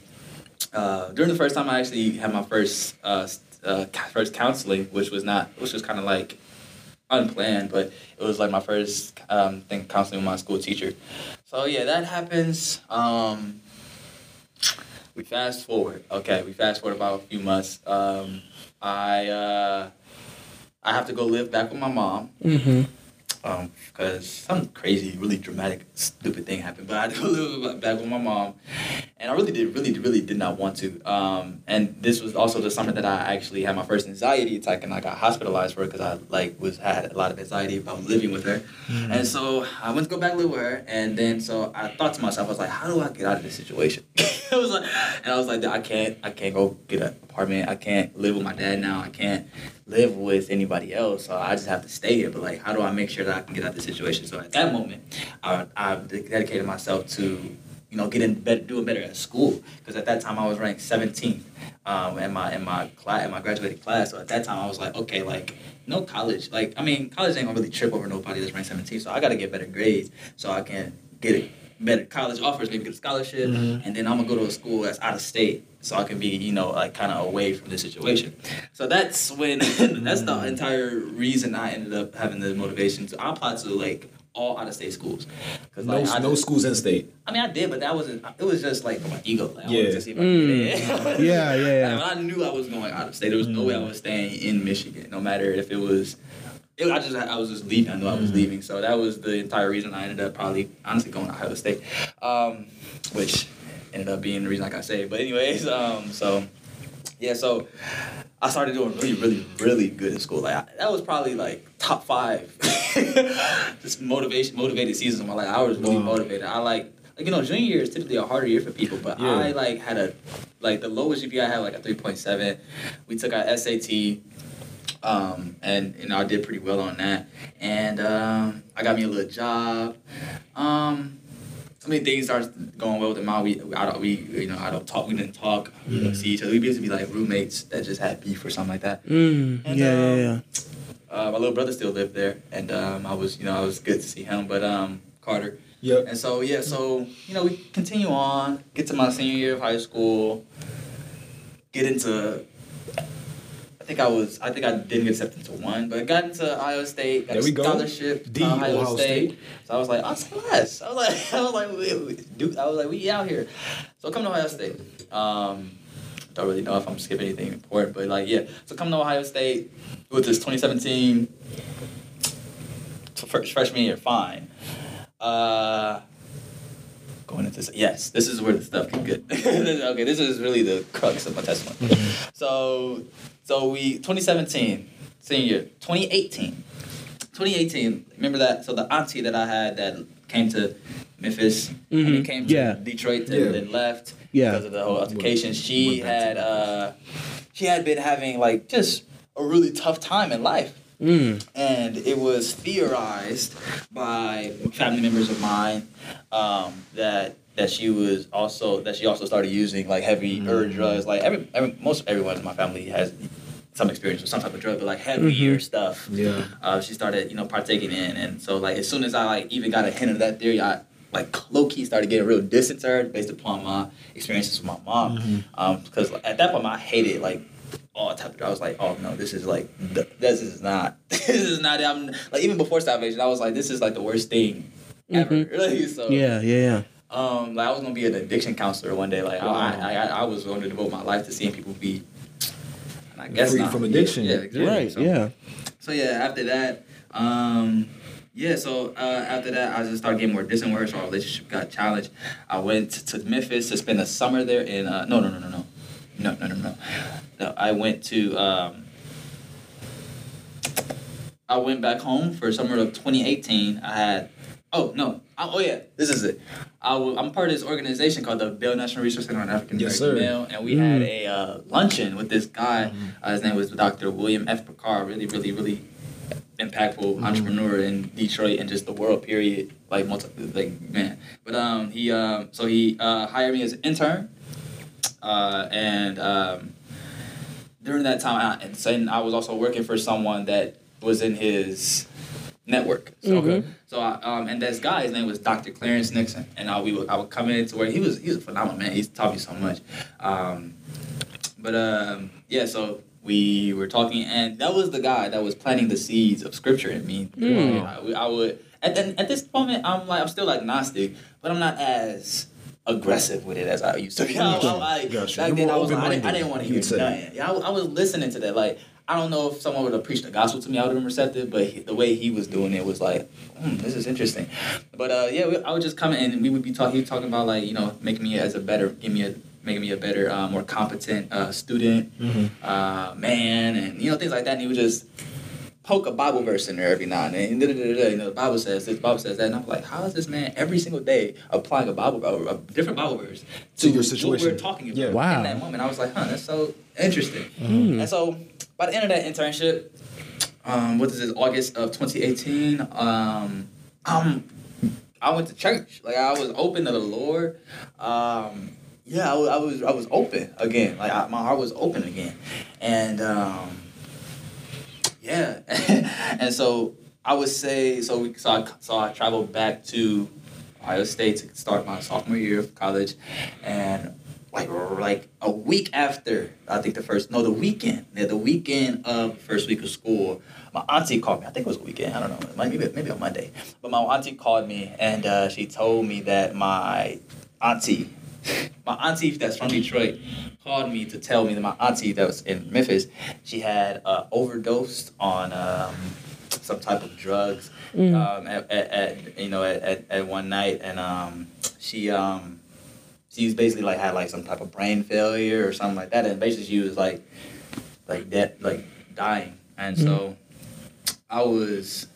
uh, during the first time I actually had my first uh, uh, first counseling, which was not, which was kind of like unplanned, but it was like my first um, thing counseling with my school teacher. So yeah, that happens. Um, we fast forward. Okay, we fast forward about a few months. Um, I uh, I have to go live back with my mom Mm-hmm. um, because some crazy, really dramatic, stupid thing happened. But I had to go live back with my mom, and I really did, really, really did not want to. Um, and this was also the summer that I actually had my first anxiety attack, and I got hospitalized for it because I like was had a lot of anxiety about living with her. And so I went to go back live with her, and then so I thought to myself, I was like, how do I get out of this situation? it was like, and I was like, I can't, I can't go get an apartment. I can't live with my dad now. I can't live with anybody else. So I just have to stay here. But like, how do I make sure that I can get out of this situation? So at that moment, I, I dedicated myself to, you know, getting better, doing better at school. Because at that time I was ranked 17th um, in my in my class, in my graduating class. So at that time I was like, okay, like no college. Like I mean, college ain't gonna really trip over nobody that's ranked 17th. So I got to get better grades so I can get it better college offers, maybe get a scholarship, and then I'm gonna go to a school that's out of state, so I can be, you know, like kind of away from the situation. So that's when that's the entire reason I ended up having the motivation to I applied to like all out of state schools. Cause No, like, I no just- schools in state. I mean, I did, but that wasn't. It was just like for my ego. Like, I Yeah. wanted to see if I could get. Mm. Yeah, yeah, yeah. Like, when I knew I was going out of state. There was no way I was staying in Michigan, no matter if it was. It, I just I was just leaving. I knew I was leaving, so that was the entire reason I ended up probably honestly going to Ohio State, um, which ended up being the reason I got saved. But anyways, um, so yeah, so I started doing really, really, really good in school. Like I, that was probably like top five, just motivation, motivated seasons of my life. I was really Wow. motivated. I like, like you know, junior year is typically a harder year for people, but Yeah. I like had a, like the lowest GPA I had like a three point seven. We took our SAT. Um, and you know I did pretty well on that, and um, I got me a little job. Um, so many things started going well with the mom. We, I don't, we, you know, I don't talk. We didn't talk. We didn't see each other. We used to be like roommates that just had beef or something like that. Mm, And, yeah, um, yeah, yeah. Uh, my little brother still lived there, and um, I was, you know, I was good to see him. But um, Carter, Yep. and so yeah, so you know, we continue on, get to my senior year of high school, get into. I think I was. I think I didn't get accepted to one, but I got into Ohio State. Got There we go. scholarship The to Ohio, Ohio State. State. So I was like, say less. I was like, I was like, we, we, dude, I was like, we out here. So come to Ohio State. Um, don't really know if I'm skipping anything important, but like, yeah. So come to Ohio State with this 2017 first freshman year, fine. Uh, going into this, yes, this is where the stuff can get. okay, this is really the crux of my testimony. So, so we 2017 senior year, 2018, 2018. Remember that? So the auntie that I had that came to Memphis and Mhm. then came to Yeah. Detroit and Yeah. then left Yeah. because of the whole altercation. She Went back to had uh, she had been having like just a really tough time in life. And it was theorized by family members of mine um, that that she was also that she also started using like heavy herb drugs. Like every, every most everyone in my family has some experience with some type of drug, but like heavier stuff. Yeah. Uh, she started you know partaking in, and so like as soon as I like even got a hint of that theory, I like low key started getting real distant to her based upon my experiences with my mom. Um, because at that point I hated like all type of. I was like, oh no, this is like this is not this is not. I'm like even before salvation, I was like, this is like the worst thing ever. Really, so Yeah, yeah, yeah. um, like I was gonna be an addiction counselor one day. Like Wow. I, I, I was going to devote my life to seeing people be. and I guess Free not. from addiction. Yeah, exactly. Right, So, yeah. so yeah, after that, um, yeah. So uh, after that, I just started getting more distant with her. So our relationship got challenged. I went to Memphis to spend a summer there. In uh, no, no, no, no, no, no, no, no, no. no I went to. Um, I went back home for summer of 2018. I had. Oh no! I, oh yeah, this is it. I w- I'm part of this organization called the Bell National Resource Center on African Yes, American sir. Male, and we had a uh, luncheon with this guy. Uh, his name was Dr. William F. Pickard. Really, really, really impactful entrepreneur in Detroit and just the world. Period. Like multi, like man. But um, he um, so he uh, hired me as an intern, uh, and um, during that time, I, and then I was also working for someone that was in his network. So, Okay. so I, um, and this guy, his name was Dr. Clarence Nixon, and I, we would, I would come in to where he was, he was a phenomenal man. He's taught me so much. Um, but um, yeah, so we were talking, and that was the guy that was planting the seeds of scripture in me. Mm. I, I would, at, then at this moment, I'm like, I'm still agnostic, but I'm not as aggressive with it as I used to be. I, I, I, Gotcha. Back then, I was like, I didn't, didn't want to hear nothing. Yeah, I, I was listening to that. Like, I don't know if someone would have preached the gospel to me, I would have been receptive. But he, the way he was doing it was like, hmm, this is interesting. But uh, yeah, we, I would just come in and we would be talking. He was talking about like you know making me as a better, give me a making me a better, uh, more competent uh, student, uh, man, and you know things like that. And he would just poke a Bible verse in there every now and then. You know, the Bible says this, the Bible says that, and I'm like, how is this man every single day applying a Bible, a, a different Bible verse To your what situation. we're talking about Yeah. Wow. in that moment? I was like, huh, that's so interesting. Mm. And so by the end of that internship, um, what is this? August of 2018. Um, um, I went to church. Like I was open to the Lord. Um, yeah, I was, I was I was open again. Like I, my heart was open again, and um, yeah, and so I would say so. We so I, so I traveled back to Ohio State to start my sophomore year of college, and like like a week after I think the first no the weekend yeah, the weekend of first week of school my auntie called me. I think it was a weekend. I don't know. Maybe maybe on Monday. But my auntie called me and uh, she told me that my auntie my auntie that's from Detroit called me to tell me that my auntie that was in Memphis she had uh, overdosed on um, some type of drugs um, at, at, at you know at, at, one night. And um, she um, she was basically like had like some type of brain failure or something like that, and basically she was like like dead, like dying, and so I was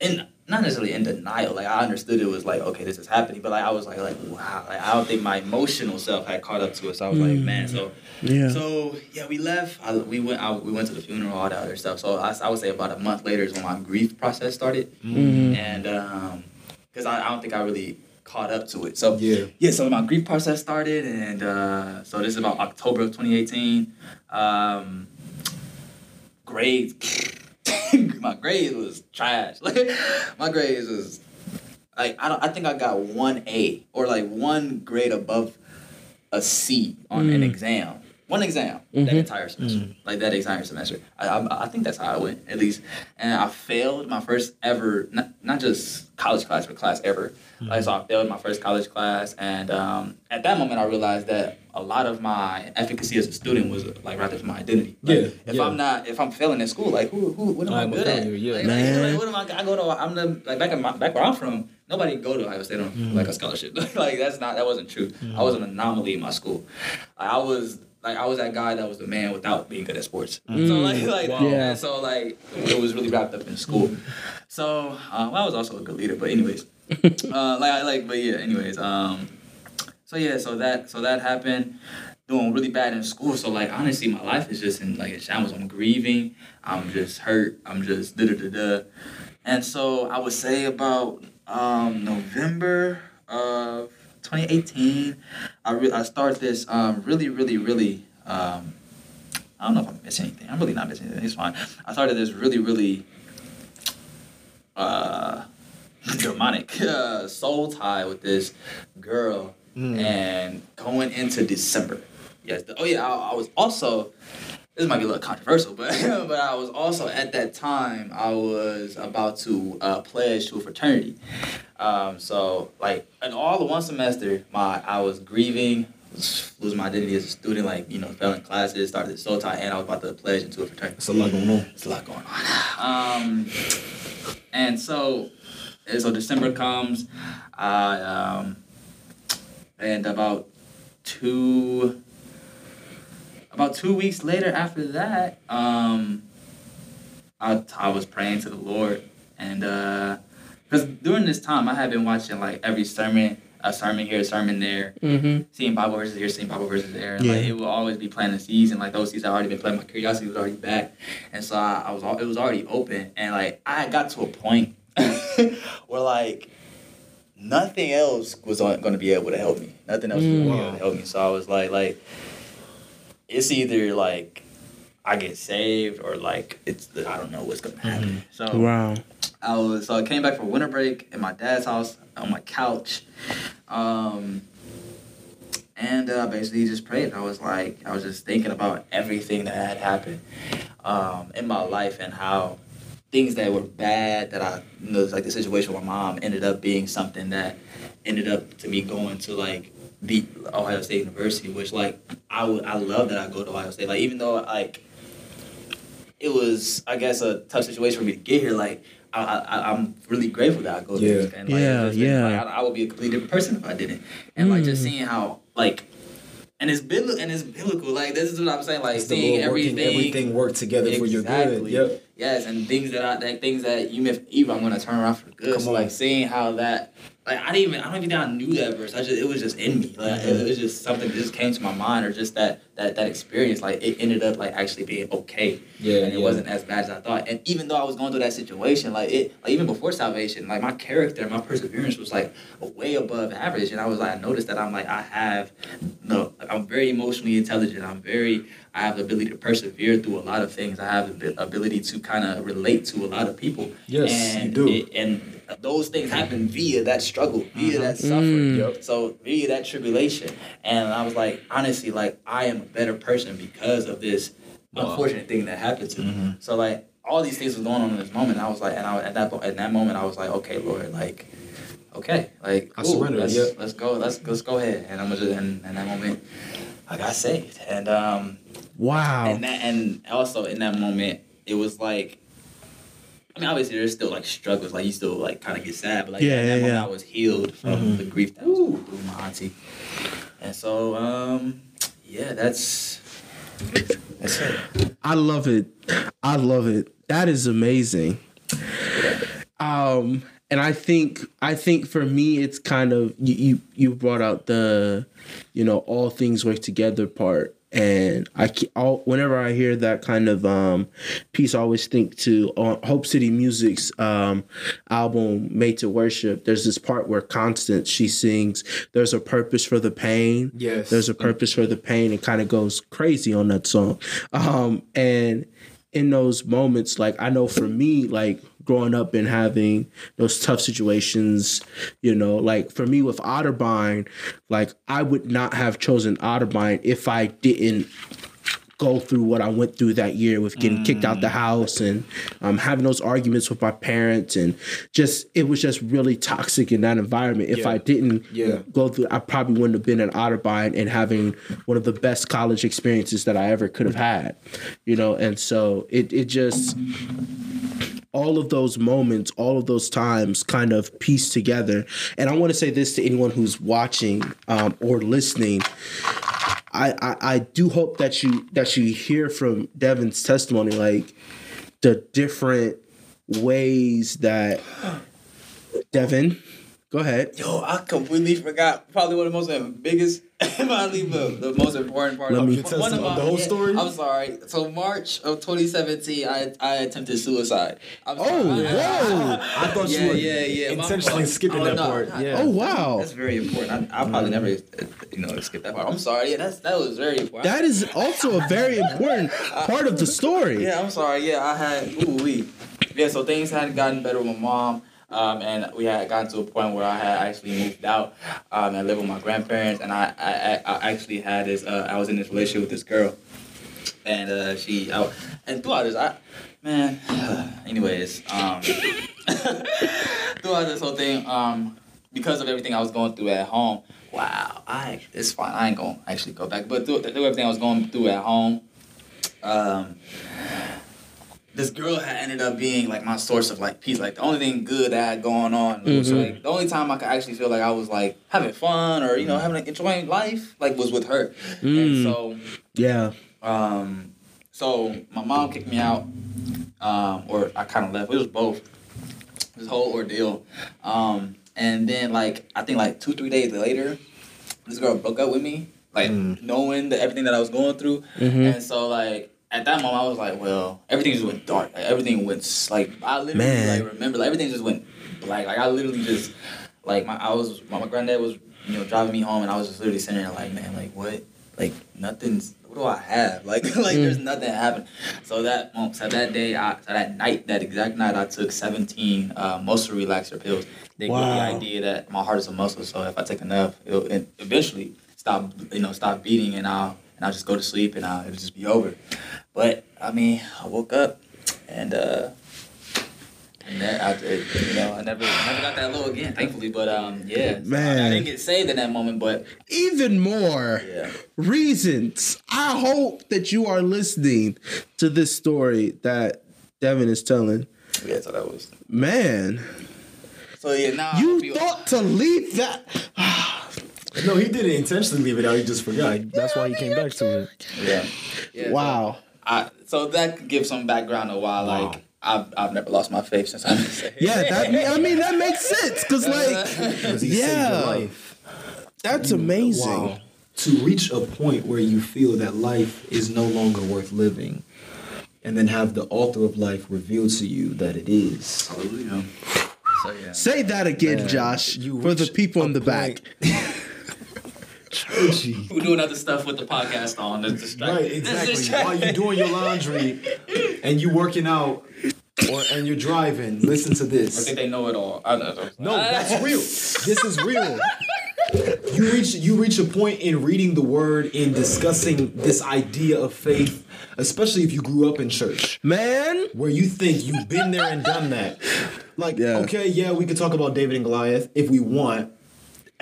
in not necessarily in denial. Like I understood it was like okay, this is happening, but like I was like like wow, like I don't think my emotional self had caught up to it. So I was like man, so Yeah. so yeah, we left. I, we went. I, we went to the funeral, all that other stuff. So I, I would say about a month later is when my grief process started, Mhm. and um, because I, I don't think I really caught up to it. So Yeah. yeah. So my grief process started, and uh, so this is about October of 2018. Um, grades, my grades was trash. Like my grades was like I don't. I think I got one A or like one grade above a C on an Mm. exam. One exam that Mhm. entire semester, like that entire semester. I, I I think that's how I went at least, and I failed my first ever not, not just college class but class ever. Like so, I failed my first college class, and um, at that moment I realized that a lot of my efficacy as a student was like rather from my identity. Like, Yeah, If yeah. I'm not, if I'm failing in school, like who, who, what am I I'm a good at? failure, yeah. Like, Man. like, what am I? I go to. I'm the like back in my, back where I'm from. Nobody go to Ohio State on Mm-hmm. like a scholarship. like that's not that wasn't true. I was an anomaly in my school. I was like I was that guy that was the man without being good at sports. So like like Wow. Yeah. so like it was really wrapped up in school. So uh, I was also a good leader, but anyways, uh, like I like but yeah, anyways, um, so yeah, so that so that happened. doing really bad in school. So like honestly, my life is just in like in shambles. I'm grieving. I'm just hurt. I'm just da da da da. And so I would say about um, November of 2018, I re- I started this um, really really really. Um, I don't know if I'm missing anything. I'm really not missing anything. It's fine. I started this really really uh, demonic uh, soul tie with this girl, and going into December. Yes. The, oh yeah. I, I was also. This might be a little controversial, but but I was also at that time I was about to uh, pledge to a fraternity. Um, so like in all the one semester, my I was grieving, was losing my identity as a student, like you know failing classes, started soul tie, and I was about to pledge into a fraternity. It's a lot going on. There's a lot going on. Um, and so, and so December comes, I um, and about two, about two weeks later after that, um, I I was praying to the Lord, and because during this time I had been watching like every sermon. A sermon here, a sermon there, Mm-hmm. seeing Bible verses here, seeing Bible verses there. And Yeah. like it will always be planting seeds, and like those seeds had already been planted. My curiosity was already back, and so I, I was al- it was already open, and like I got to a point where like nothing else was going to be able to help me. Nothing else was going to be able to help me. So I was like, like it's either like I get saved or like it's I don't know what's to happen. So Wow. I was so I came back from winter break at my dad's house on my couch, um, and uh, basically just prayed. I was like, I was just thinking about everything that had happened um, in my life and how things that were bad that I, you know, like the situation with my mom ended up being something that ended up to me going to like the Ohio State University, which like I would I love that I go to Ohio State. Like even though like it was I guess a tough situation for me to get here, like I, I I'm really grateful that I go Yeah. there. And, like, Yeah, been- yeah. like, I, I would be a completely different person if I didn't. And like just Mm. seeing how like and it's biblical and it's biblical. Like this is what I'm saying. Like It's seeing everything everything work together for your good. Yep. Yes, and things that I like things that you meant for evil, I'm gonna turn around for good. Come so on. like seeing how that like I didn't even I don't even think I knew that verse. I just it was just in me. Like Mm-hmm. it, it was just something that just came to my mind or just that that that experience. Like it ended up like actually being okay. Yeah, And it yeah. wasn't as bad as I thought. And even though I was going through that situation, like it like even before salvation, like my character, my perseverance was like way above average. And I was like I noticed that I'm like I have no I'm very emotionally intelligent. I'm very I have the ability to persevere through a lot of things. I have the ability to kind of relate to a lot of people. Yes, you do. It, and those things happen via that struggle, via that suffering. Mm. So via that tribulation. And I was like, honestly, like I am a better person because of this Wow. unfortunate thing that happened to me. Mhm. So like all these things was going on in this moment. I was like, and I at that po- at that moment I was like, okay, Lord, like, okay, like I cool, surrender, Let's, yep. let's go. Let's let's go ahead. And I'm just in, in that moment, I got saved. And um Wow. and that and also in that moment it was like I mean obviously there's still like struggles like you still like kind of get sad but like Yeah, in that yeah, moment yeah. I was healed from Mhm. the grief that was through my auntie and so um yeah that's that's it I love it. I love it. That is amazing. Um, and I think I think for me it's kind of you you, you brought out the you know all things work together part and I all, whenever I hear that kind of um, piece, I always think to uh, Hope City Music's um, album "Made to Worship." There's this part where Constance she sings, "There's a purpose for the pain." Yes. There's a purpose for the pain. It kind of goes crazy on that song, um, and in those moments, like I know for me, like growing up and having those tough situations, you know, like for me with Otterbein, like I would not have chosen Otterbein if I didn't go through what I went through that year with getting kicked out the house and um, having those arguments with my parents and just it was just really toxic in that environment. If Yeah. I didn't Yeah. go through, I probably wouldn't have been at Otterbein and having one of the best college experiences that I ever could have had, you know. And so it it just all of those moments, all of those times kind of pieced together. And I want to say this to anyone who's watching um, or listening. I, I, I do hope that you that you hear from Devin's testimony, like the different ways that Devin, Go ahead. Yo, I completely forgot. Probably one of the most uh, biggest, probably the, the most important part. Let of me- You tell one us of my, the whole story? I'm sorry. So March of 2017, I I attempted suicide. I'm Oh, sorry. whoa. I thought Yeah, you were yeah, yeah. intentionally fault. skipping Oh, that no, part. no, Yeah. Oh wow. That's very important. I, I probably never, uh, you know, skip that part. I'm sorry. Yeah, that's that was very important. That is also a very important part of the story. Yeah, I'm sorry. Yeah, I had ooh wee. Yeah, so things hadn't gotten better with my mom. Um, and we had gotten to a point where I had actually moved out um, and lived with my grandparents. And I, I, I actually had this. Uh, I was in this relationship with this girl, and uh, she. I, and throughout this, I man. anyways, um, throughout this whole thing, um, because of everything I was going through at home. Wow, I it's fine. I ain't gonna actually go back, but through, through everything I was going through at home, um, this girl had ended up being like my source of like peace. Like the only thing good that had going on was Mhm. like the only time I could actually feel like I was like having fun or you know having enjoying life like was with her. And Mm. so Yeah. um, so my mom kicked me out, um, or I kind of left. It was both. This whole ordeal, um, and then like I think like two three days later, this girl broke up with me, like Mm. knowing that everything that I was going through, Mhm. and so like at that moment I was like, well, everything just went dark. Like, everything went like I literally Man. like remember like everything just went black. Like I literally just like my I was my, my granddad was you know driving me home and I was just literally sitting there like man like what like nothing's what do I have like like there's nothing happening. So that moment, so that day I so that night that exact night I took 17 uh, muscle relaxer pills. They Wow. the idea that my heart is a muscle, so if I take enough, it'll it eventually stop you know stop beating and I'll and I'll just go to sleep and I'll, it'll just be over. But I mean I woke up and. uh and then I, it, you know, I never, never got that low again, thankfully. But um, yeah, So I- I, didn't get saved in that moment. But Even more yeah, reasons. I hope that you are listening to this story that Devin is telling. yeah. So that was. Man, So yeah, now you thought to leave that. No, he didn't intentionally leave it out. He just forgot. That's why he came back to it. Yeah. yeah so Wow. I so that gives some background of why Wow. like I've I've never lost my faith since I've. Yeah, that I mean that makes sense because like Because he saved Yeah. your life. that's amazing. Wow. To reach a point where you feel that life is no longer worth living, and then have the author of life reveal to you that it is. Hallelujah. So yeah. Say that again, Man, Josh, you for the people in the back. Point- Churchy. We're doing other stuff with the podcast on. That's distract- Right, that's exactly. distract- While you're doing your laundry and you're working out or and you're driving, listen to this. I think they know it all. I know. No, that's real. This is real. You reach you reach a point in reading the word in discussing this idea of faith, especially if you grew up in church. Man, where you think you've been there and done that. Like, Yeah. okay, yeah, we could talk about David and Goliath if we want.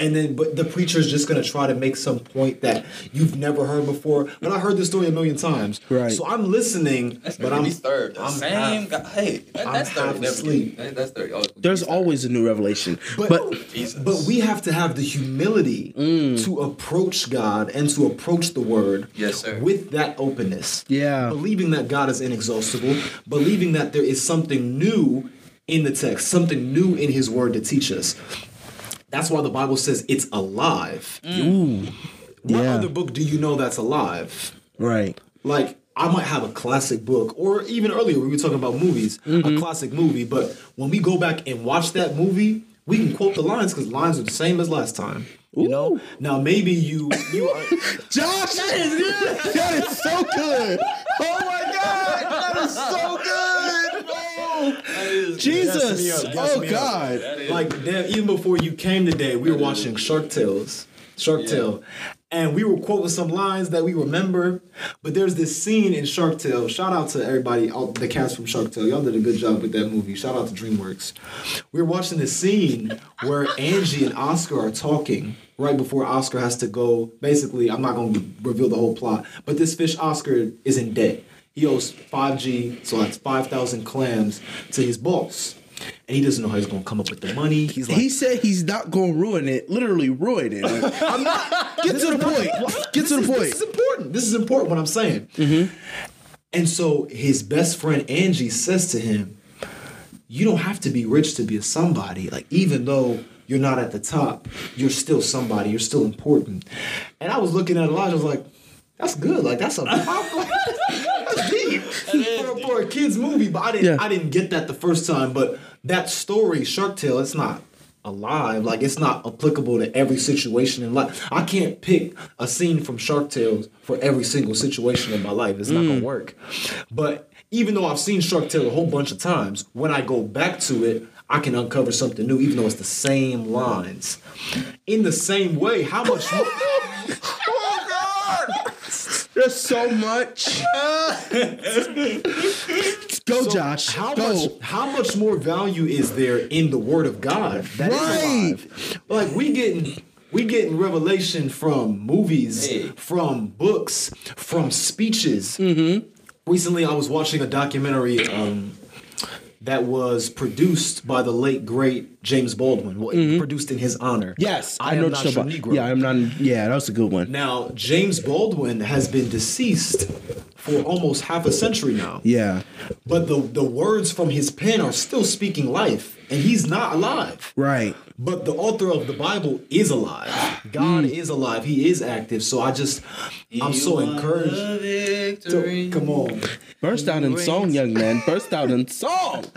And then, but the preacher's just gonna try to make some point that you've never heard before. But I heard this story a million times. Right. So I'm listening, That's but but I'm I'm third. The I'm same half- guy. Hey, that, I'm that's half third. Never asleep. that- That's third. Oh, there's he's third. always a new revelation. But, But Jesus. but we have to have the humility Mm. to approach God and to approach the Word Yes, sir. with that openness. Yeah. Believing that God is inexhaustible, believing that there is something new in the text, something new in His Word to teach us. That's why the Bible says it's alive. ooh, What Yeah. other book do you know that's alive? right. Like, I might have a classic book, or even earlier we were talking about movies, Mm-hmm. a classic movie, but when we go back and watch that movie, we can quote the lines because lines are the same as last time. You know? Ooh. Now maybe you you are Josh, that is good. That is so good. Oh my God, that is so good. Jesus. Up, oh. God. like Dev, even before you came today, we were watching Shark Tales. Shark Tale. And we were quoting some lines that we remember. But there's this scene in Shark Tale. Shout out to everybody, all the cast from Shark Tale. Y'all did a good job with that movie. Shout out to DreamWorks. We were watching this scene where Angie and Oscar are talking right before Oscar has to go. Basically, I'm not going to reveal the whole plot, but this fish Oscar is in debt. He owes 5G, so that's 5,000 clams to his boss. And he doesn't know how he's going to come up with the money. He's like, He said he's not going to ruin it. Literally ruin it. I'm not. Get to the point. Get to the point. This is important. This is important what I'm saying. Mm-hmm. And so his best friend Angie says to him, You don't have to be rich to be a somebody. Like, even though you're not at the top, you're still somebody. You're still important. And I was looking at Elijah. I was like, that's good. Like that's a that's deep for, for a kids movie. But I didn't Yeah. I didn't get that the first time. But that story, Shark Tale, it's not alive. Like it's not applicable to every situation in life. I can't pick a scene from Shark Tale for every single situation in my life. It's not gonna mm. work. But even though I've seen Shark Tale a whole bunch of times, when I go back to it, I can uncover something new, even though it's the same lines. In the same way, how much more There's so much. Go, So Josh. How Go. much how much more value is there in the word of God that is Right. alive? Like we getting we getting revelation from movies, Hey. from books, from speeches. Mm-hmm. Recently I was watching a documentary um, that was produced by the late great James Baldwin. Well, produced in his honor. Mm-hmm. Yes, I, I, am know not about. Negro. Yeah, I'm not. Yeah, that was a good one. Now, James Baldwin has been deceased for almost half a century now. Yeah, But the, the words from his pen are still speaking life, and he's not alive. right. But the author of the Bible is alive. God Mm. is alive. He is active. So I just, I'm so You won encouraged. to- come on. Burst out in song, young man. Burst out in song.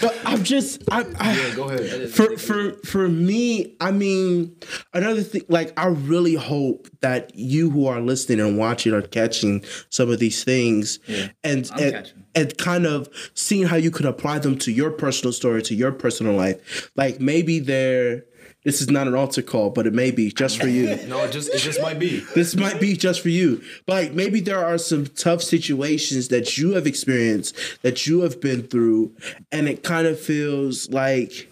But I'm just, I, I Yeah, go ahead. for for for me, I mean, another thing. Like, I really hope that you who are listening and watching are catching some of these things, and I'm and, catching. and kind of seeing how you could apply them to your personal story, to your personal life. Like maybe they're. This is not an altar call, but it may be just for you. No, it just it just might be. this might be just for you. But like maybe there are some tough situations that you have experienced, that you have been through, and it kind of feels like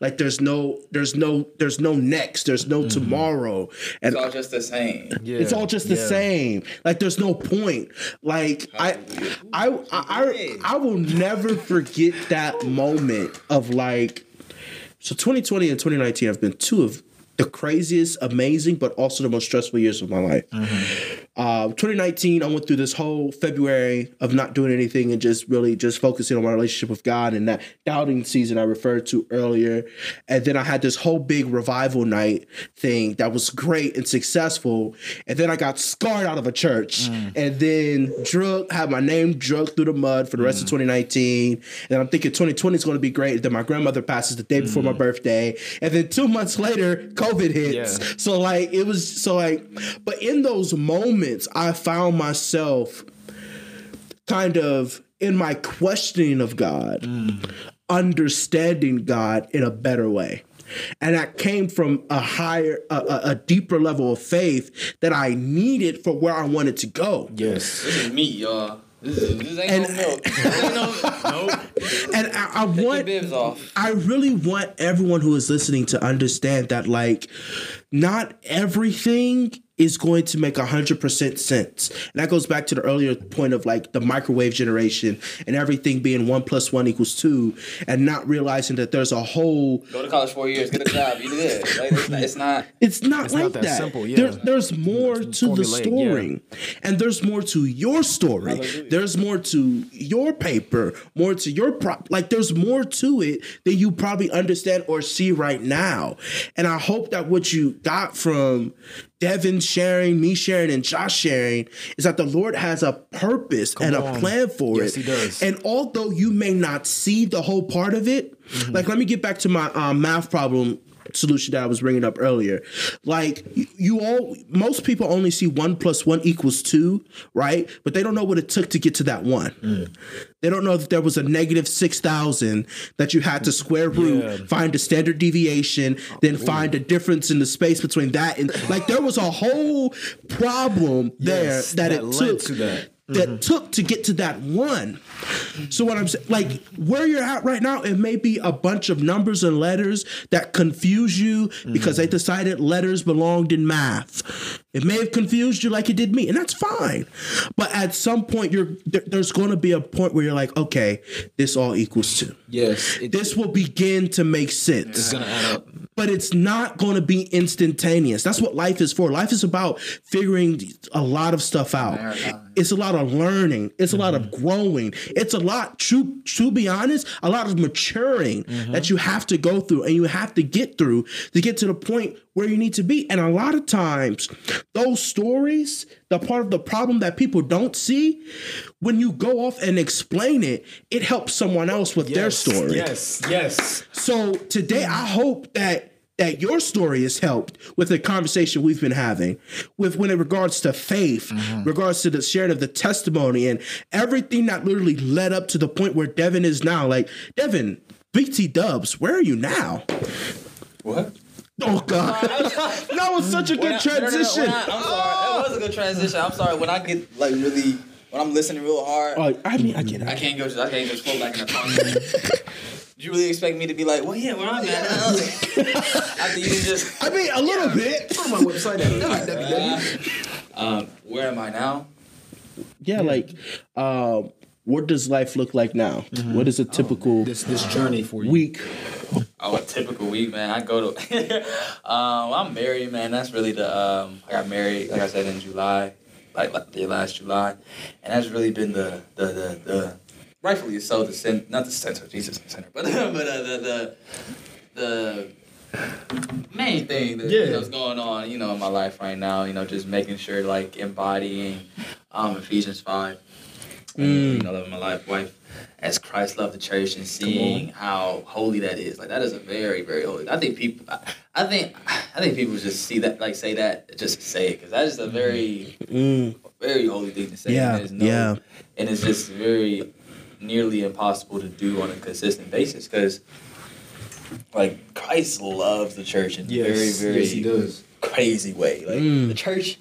like there's no there's no there's no next, there's no mm-hmm. tomorrow. And It's all just the same. yeah. it's all just the Yeah. same. Like there's no point. Like I, I, I, I, I will never forget that moment of like. So 2020 and 2019 have been two of the craziest, amazing, but also the most stressful years of my life. Mm-hmm. Uh, 2019, I went through this whole February of not doing anything and just really just focusing on my relationship with God and that doubting season I referred to earlier. And then I had this whole big revival night thing that was great and successful. And then I got scarred out of a church mm. and then drug, had my name drugged through the mud for the rest of mm. 2019. And I'm thinking 2020 is going to be great. And then my grandmother passes the day before my mm. birthday. And then two months later, COVID hits. Yeah. So like it was so like, but in those moments, I found myself kind of in my questioning of God, mm. understanding God in a better way. And that came from a higher, a, a, a deeper level of faith that I needed for where I wanted to go. Yes. This is meat, y'all. This, is, this ain't And- no milk. This ain't no, nope. And I, I want, I really want everyone who is listening to understand that, like, not everything is going to make 100% sense. And that goes back to the earlier point of like the microwave generation and everything being one plus one equals two, and not realizing that there's a whole Go to college four years, get a job, you good. Like, it's, not, it's not. It's not It's like not that that. simple, yeah. There's, there's more to the formulaic, story, and there's more to your story. Hallelujah. There's more to your paper, more to your prop. Like there's more to it than you probably understand or see right now. And I hope that what you got from Devin sharing, me sharing, and Josh sharing is that the Lord has a purpose and a plan for Yes, it. he does. And although you may not see the whole part of it, like let me get back to my um, math problem solution that I was bringing up earlier. Like you, all, most people only see one plus one equals two, right? But they don't know what it took to get to that one. Mm. They don't know that there was a negative six thousand that you had to square root, Yeah. find a standard deviation, then find a difference in the space between that and like there was a whole problem Yes, there that, that it took to that. that took to get to that one. So what I'm saying, like where you're at right now, it may be a bunch of numbers and letters that confuse you because they mm-hmm. decided letters belonged in math. It may have confused you like it did me, and that's fine. But at some point, you're there, there's going to be a point where you're like, okay, this all equals two. Yes. It, This will begin to make sense it's gonna add up. but it's not going to be instantaneous. That's what life is for. Life is about figuring a lot of stuff out. Marathon. It's a lot of learning. It's a lot of mm-hmm. growing. It's a lot, to, to be honest, a lot of maturing mm-hmm. that you have to go through and you have to get through to get to the point where you need to be. And a lot of times, those stories, the part of the problem that people don't see, when you go off and explain it, it helps someone else with their story. Yes. Yes. So today, I hope that that your story has helped with the conversation we've been having, with when it regards to faith, mm-hmm. regards to the sharing of the testimony, and everything that literally led up to the point where Devin is now. Like Devin, BT Dubs, where are you now? What? Oh God, that was such a good When I- no, no, no, transition. I- I'm sorry. That was a good transition. I'm sorry. When I get like really, when I'm listening real hard, Oh, I mean, I get I can't go. I can't just flow back in the car. Did you really expect me to be like, well, yeah, where I'm at? After you just, I mean, a little bit. Put my website at um, where am I now? Yeah, like, um, what does life look like now? What is a typical this this journey for you. week? Oh, a typical week, man. I go to. um, I'm married, man. That's really the. Um, I got married, like I said, in July, like, like the last July, and that's really been the the the, the rightfully so the center, not the center, Jesus, the center, but but uh, the the the main thing that Yeah. know's going on, you know, in my life right now. You know, just making sure like embodying um, Ephesians five. Mm. you know, loving my life, wife as Christ loved the church and seeing how holy that is. Like that is a very, very holy. I think people, I, I think, I think people just see that, like say that, just say it, because that is a very, Mm, very holy thing to say. Yeah, and no, yeah. and it's just very nearly impossible to do on a consistent basis because, like Christ loves the church in a Yes. very, very yes, he does. crazy way. Like Mm. the church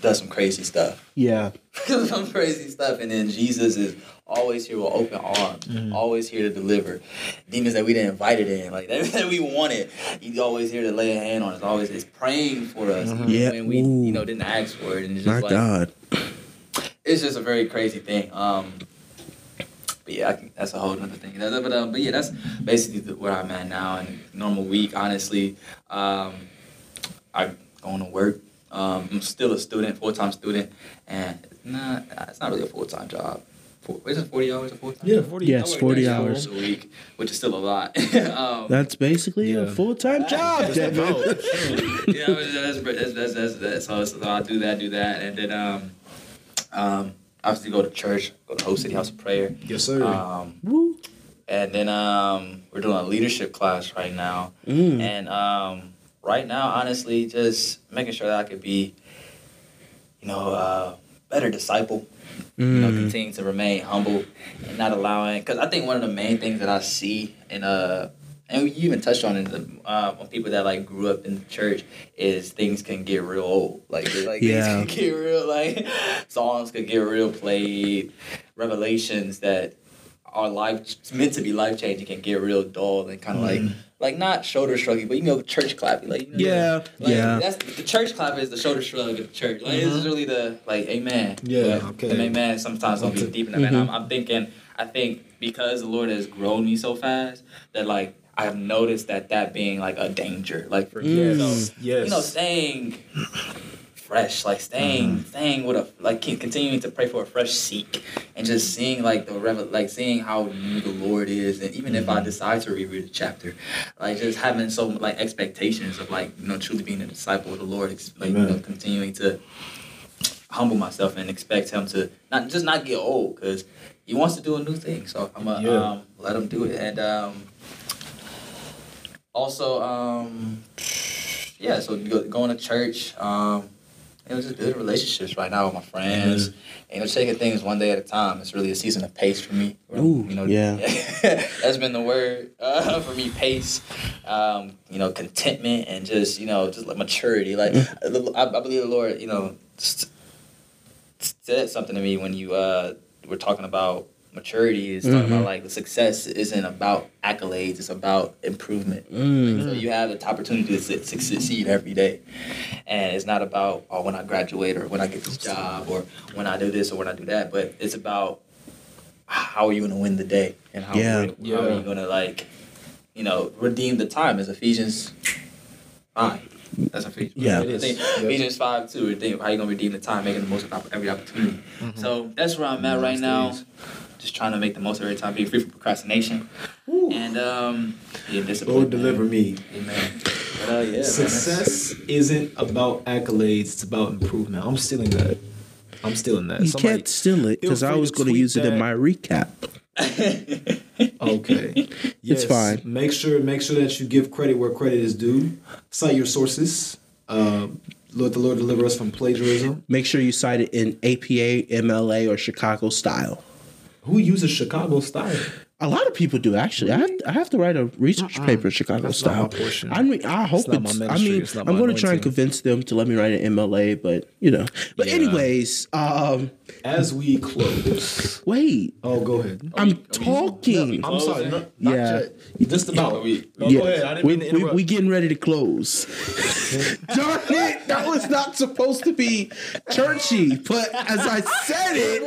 does some crazy stuff. yeah. some crazy stuff. And then Jesus is always here with open arms, Mm-hmm. always here to deliver. Demons that we didn't invite it in, like that, that we wanted. He's always here to lay a hand on us, always is praying for us. even Mm-hmm. Yeah, When we, ooh. you know, didn't ask for it. And it's My like, God. it's just a very crazy thing. Um, but yeah, I can, that's a whole other thing. But, um, but yeah, that's basically the, where I'm at now. And normal week, honestly, um, I going to work. Um, I'm still a student, full time student, and it's not it's not really a full time job. Four, isn't forty hours a full time? Yeah, 40 Yeah, I it's work 40 90 hours. a week, which is still a lot. um, That's basically a full time job, Devin. yeah, but that's, that's, that's, that's, that's, so, so I do that, do that, and then um, um, obviously go to church, go to Hope City House of Prayer. Yes, sir. Um, Woo. and then um, we're doing a leadership class right now. Mm. And um, right now, honestly, just making sure that I could be, you know, uh, better disciple. You know, Mm. continue to remain humble and not allowing. Because I think one of the main things that I see in uh, and you even touched on it uh, on people that like grew up in the church is things can get real old. Like like Yeah. things can get real like songs could get real played, revelations that are life meant to be life changing can get real dull and kind of like mm. like not shoulder shrugging, but you know church clapping. Like you know, Yeah, like, yeah. That's the church clap is the shoulder shrug of the church. Like this is mm-hmm. really the like amen. Yeah, But okay. The amen sometimes don't be deep in that. Man, mm-hmm. I'm, I'm thinking. I think because the Lord has grown me so fast that like I have noticed that that being like a danger. Like for Mm. so, yes. you know, staying fresh, like staying, Mm-hmm. staying with a like continuing to pray for a fresh seek, and just seeing like the revel, like seeing how new the Lord is, and even if Mm-hmm. I decide to reread the chapter, like just having so like expectations of like you know truly being a disciple of the Lord, ex- like you know continuing to humble myself and expect Him to not just not get old because He wants to do a new thing, so I'm gonna Yeah. um, let Him do it, and um, also um, yeah, so go, going to church. Um, it was just good relationships right now with my friends. And, you know, taking things one day at a time. It's really a season of pace for me. Ooh, you know, yeah. that's been the word uh, for me. Pace, um, you know, contentment, and just you know, just like maturity. Like Mm. I, I believe the Lord, you know, said something to me when you uh, were talking about maturity. It's talking about mm-hmm. like the success isn't about accolades. It's about improvement. Mm. So you have the opportunity to su- su- succeed every day, and it's not about oh when I graduate or when I get this job or when I do this or when I do that. But it's about how are you going to win the day and how, Yeah. how Yeah. are you going to like you know redeem the time as Ephesians five. That's Ephesians. Yeah. It is. Yeah. Ephesians five two. Redeem. How you gonna redeem the time, making the most of every opportunity. Mm-hmm. So that's where I'm at mm-hmm. right now. Just trying to make the most of every time, being free from procrastination, and um, being disciplined. Lord deliver me. Amen. Uh, yeah, man, Success isn't about accolades, it's about improvement. I'm stealing that. I'm stealing that. You Somebody- can't steal it because I was going to tweet use it in my recap. Okay. It's fine. Make sure make sure that you give credit where credit is due. Cite your sources. Um, Lord the Lord deliver us from plagiarism. Make sure you cite it in APA, MLA, or Chicago style. Who uses Chicago style? A lot of people do actually. I have, I have to write a research paper Chicago That's not style. my. I mean, I hope not my it's. I ministry. mean, It's not I'm my going to try and convince them to let me write an MLA, but you know. But Yeah. anyways, um, As we close. wait. Oh, go ahead. I'm we- talking. I'm sorry. No, not Yeah. yet. Just about. we- No, Yeah, go ahead. I didn't we, mean to we, we getting ready to close. Darn it! That was not supposed to be churchy, but as I said it,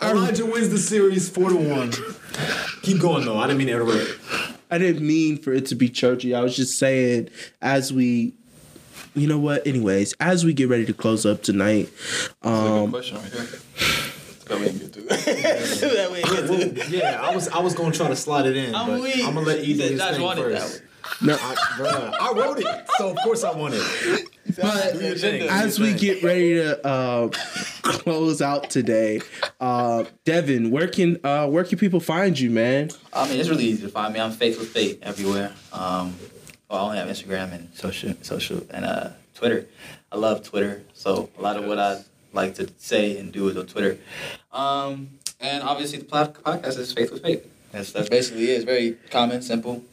I, I Elijah wins the series four to one. Keep going though. I didn't mean to interrupt. I didn't mean for it to be churchy. I was just saying as we you know what? Anyways, as we get ready to close up tonight, um question right here. That we get to. that we get to. Yeah, I was I was gonna try to slide it in, I'm but weak. I'm gonna let He you do said his Josh thing wanted first. No, I, bruh, I wrote it, so of course I want it. but Do your thing. as we get ready to uh, close out today, uh, Devin, where can uh, where can people find you, man? I mean, it's really easy to find me. I'm Faith with Fate everywhere. Um, well, I only have Instagram and social, social, and uh, Twitter. I love Twitter, so a lot of what I like to say and do is on Twitter. Um, and obviously, the podcast is Faith with Fate. That's that's basically it. It's very common, simple.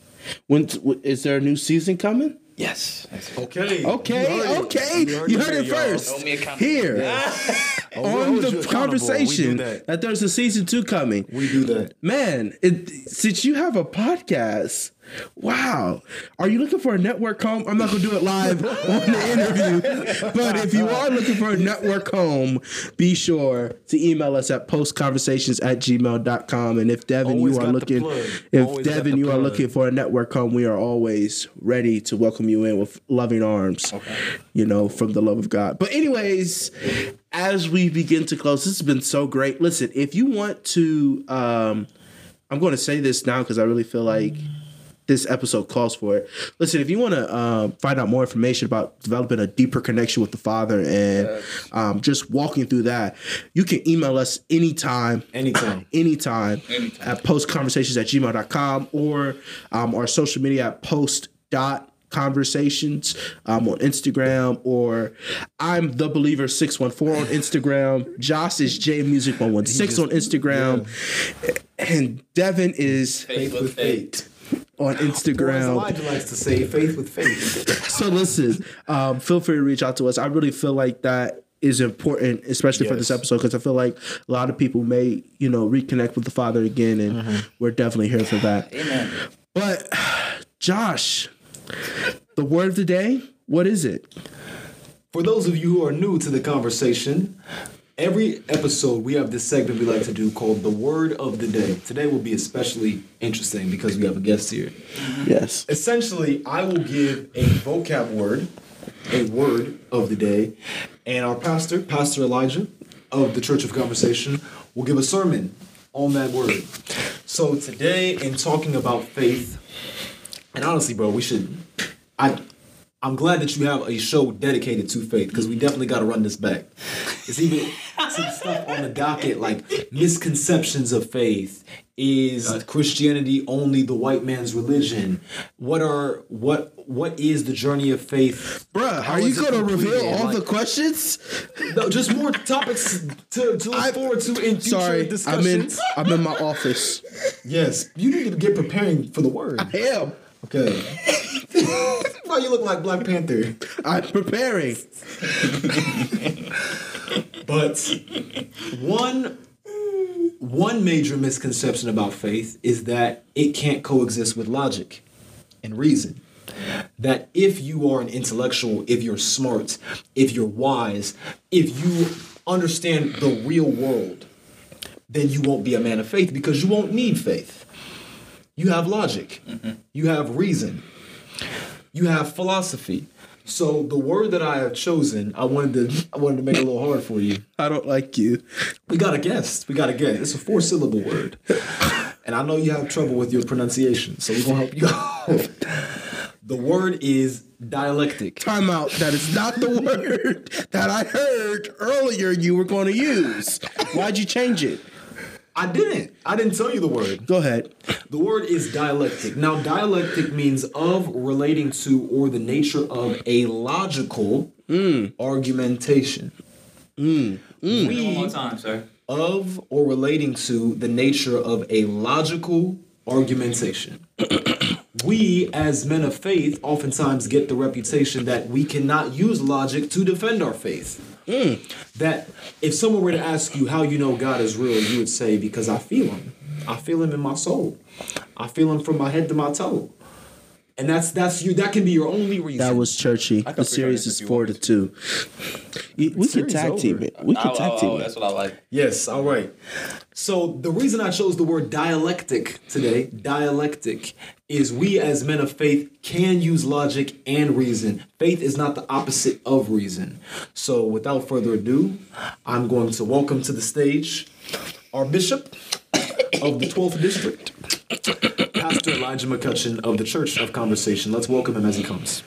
When is there a new season coming? Yes. That's. Okay. Okay, You heard okay, You you heard heard it it first Hold me accountable. here. On the conversation that. that. there's a season two coming. We do that. Man, it, since you have a podcast, wow. Are you looking for a network home? I'm not going to do it live on the interview, but if you are looking for a network home, be sure to email us at postconversations at gmail.com. And if Devin, Always you are looking, if Always Devin, you are looking for a network home, we are always ready to welcome you in with loving arms, you know, from the love of God. But, anyways, as we begin to close, this has been so great. Listen, if you want to, um, I'm going to say this now because I really feel like this episode calls for it. Listen, if you want to um, find out more information about developing a deeper connection with the Father and um, just walking through that, you can email us anytime Anytime. anytime, Anytime. at postconversations at gmail.com or um, our social media at post dot conversations um, on Instagram or I'm the believer 614 on Instagram. Josh is J Music 116 on Instagram. And Devin is Faith with Faith. On Instagram. Elijah likes to say, faith with faith. So listen, um, feel free to reach out to us. I really feel like that is important, especially for this episode, because I feel like a lot of people may, you know, reconnect with the Father again, and Mm-hmm. we're definitely here for that. Amen. But Josh, the word of the day, what is it? For those of you who are new to the conversation, every episode we have this segment we like to do called the Word of the Day. Today will be especially interesting because we have a guest here. Yes. Essentially, I will give a vocab word, a word of the day, and our pastor, Pastor Elijah of the Church of Conversation, will give a sermon on that word. So today, in talking about faith, and honestly, bro, we should. I, I'm glad that you have a show dedicated to faith because we definitely got to run this back. It's even some stuff on the docket like misconceptions of faith. Is Christianity only the white man's religion? What are what what is the journey of faith? Bruh, How are you going to completed? reveal all Like- the questions? No, just more topics to, to look I- forward to in future Sorry, I'm in. I'm in my office. Yes, you need to get preparing for the word. Damn, Okay. Why you look like Black Panther? I'm preparing. But one one major misconception about faith is that it can't coexist with logic and reason. That if you are an intellectual, if you're smart, if you're wise, if you understand the real world, then you won't be a man of faith because you won't need faith. You have logic, mm-hmm. you have reason, you have philosophy. So the word that I have chosen, I wanted to I wanted to make it a little hard for you. I don't like you. We got a guess. We got a guess. It's a four syllable word. And I know you have trouble with your pronunciation, so we're gonna help you out. The word is dialectic. Time out. That is not the word that I heard earlier you were going to use. Why'd you change it? I didn't. I didn't tell you the word. Go ahead. The word is dialectic. Now, dialectic means of, relating to, or the nature of a logical hmm. argumentation. Hmm. One more hmm. time, sir. Of or relating to the nature of a logical argumentation. we, as men of faith, oftentimes get the reputation that we cannot use logic to defend our faith. Mm. That if someone were to ask you how you know God is real, you would say, Because I feel Him. I feel Him in my soul. I feel Him from my head to my toe. And that's that's you. That can be your only reason. That was churchy. The series is four to two. We can Series tag team it. We can Oh, tag team oh, it. that's what I like. Yes, all right. So the reason I chose the word dialectic today, dialectic, is we as men of faith can use logic and reason. Faith is not the opposite of reason. So without further ado, I'm going to welcome to the stage our bishop of the 12th district, Pastor Elijah McCutcheon of the Church of Conversation. Let's welcome him as he comes.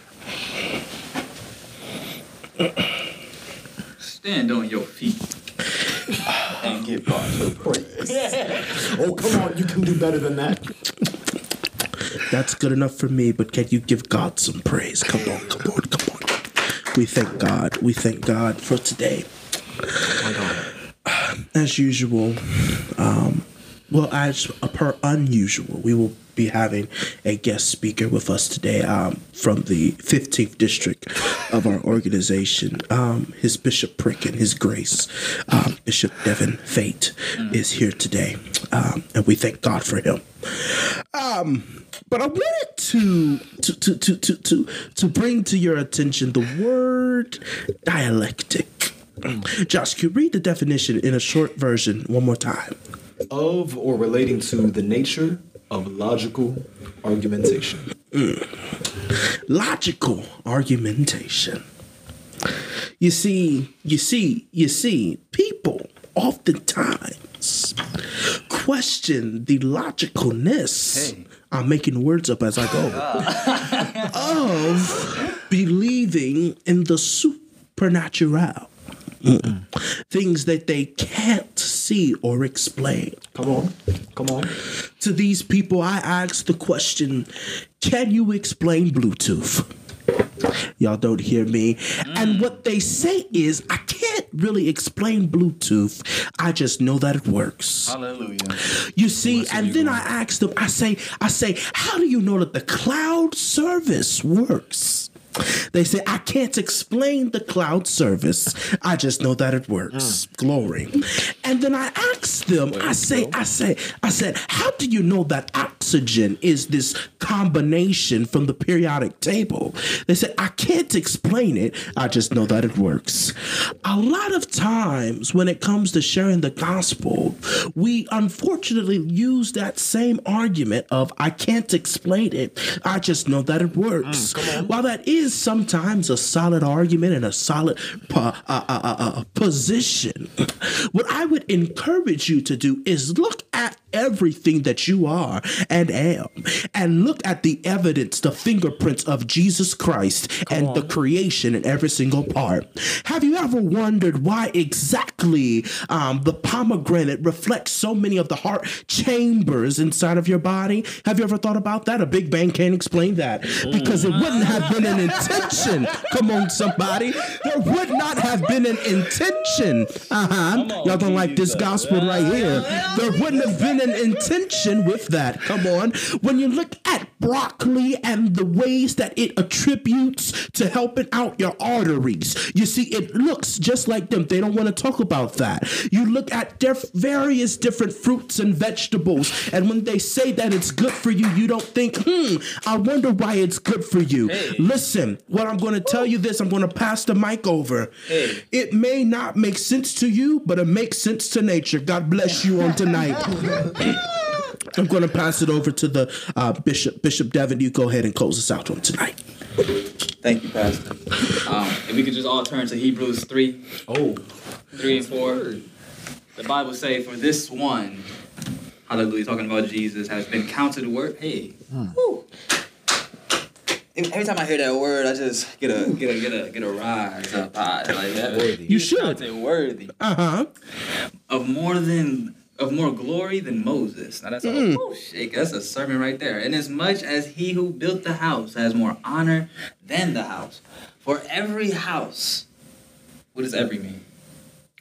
Stand on your feet and give God your praise. Oh, come on, you can do better than that. That's good enough for me, but can you give God some praise? Come on, come on, come on. We thank God. We thank God for today. As usual, um, well, as per unusual, we will be having a guest speaker with us today um, from the 15th district of our organization. Um, his bishopric and his grace, um, Bishop Devin Fate, is here today, um, and we thank God for him. Um, but I wanted to to, to to to to to bring to your attention the word dialectic. Josh, can you read the definition in a short version one more time? Of or relating to the nature of logical argumentation. Logical argumentation. You see, you see, you see, people oftentimes question the logicalness. I'm making words up as I go. of believing in the supernatural. Mm-mm. Things that they can't see or explain. Come on, come on. To these people, I ask the question Can you explain Bluetooth? Y'all don't hear me. And what they say is, I can't really explain Bluetooth. I just know that it works. Hallelujah. You see, and then I ask them, I say, I say, how do you know that the cloud service works? They say, I can't explain the cloud service. I just know that it works. Glory. And then I ask them, I say, I say, I said, how do you know that oxygen is this combination from the periodic table? They said, I can't explain it. I just know that it works. A lot of times when it comes to sharing the gospel, we unfortunately use that same argument of, I can't explain it. I just know that it works. While that is sometimes a solid argument and a solid uh, uh, uh, uh, position, what I would encourage you to do is look at everything that you are and am and look at the evidence, the fingerprints of Jesus Christ and the creation in every single part. Have you ever wondered why exactly um, the pomegranate reflects so many of the heart chambers inside of your body? Have you ever thought about that? A Big Bang can't explain that because it wouldn't have been an intention. Come on, somebody. There would not have been an intention. Uh huh. Y'all don't like this gospel right here. There wouldn't have been an intention with that. Come on. When you look at broccoli and the ways that it attributes to helping out your arteries. You see, it looks just like them. They don't want to talk about that. You look at diff- various different fruits and vegetables, and when they say that it's good for you, you don't think, hmm, I wonder why it's good for you. Hey. Listen, what I'm going to tell you this, I'm going to pass the mic over. Hey. It may not make sense to you, but it makes sense to nature. God bless you on tonight. I'm going to pass it over to the uh, Bishop. Bishop Devin, you go ahead and close us out on tonight. Thank you, Pastor. Um, if we could just all turn to Hebrews 3, Oh, 3 and 4. The Bible say, for this one, hallelujah, talking about Jesus, has been counted word. Hey. Whew. Every time I hear that word, I just get a get a get a get a rise up high like that. Worthy. You should. counted worthy Uh huh. of more than of more glory than Moses. Now that's a mm. oh, shake. That's a sermon right there. And as much as he who built the house has more honor than the house, for every house, what does every mean?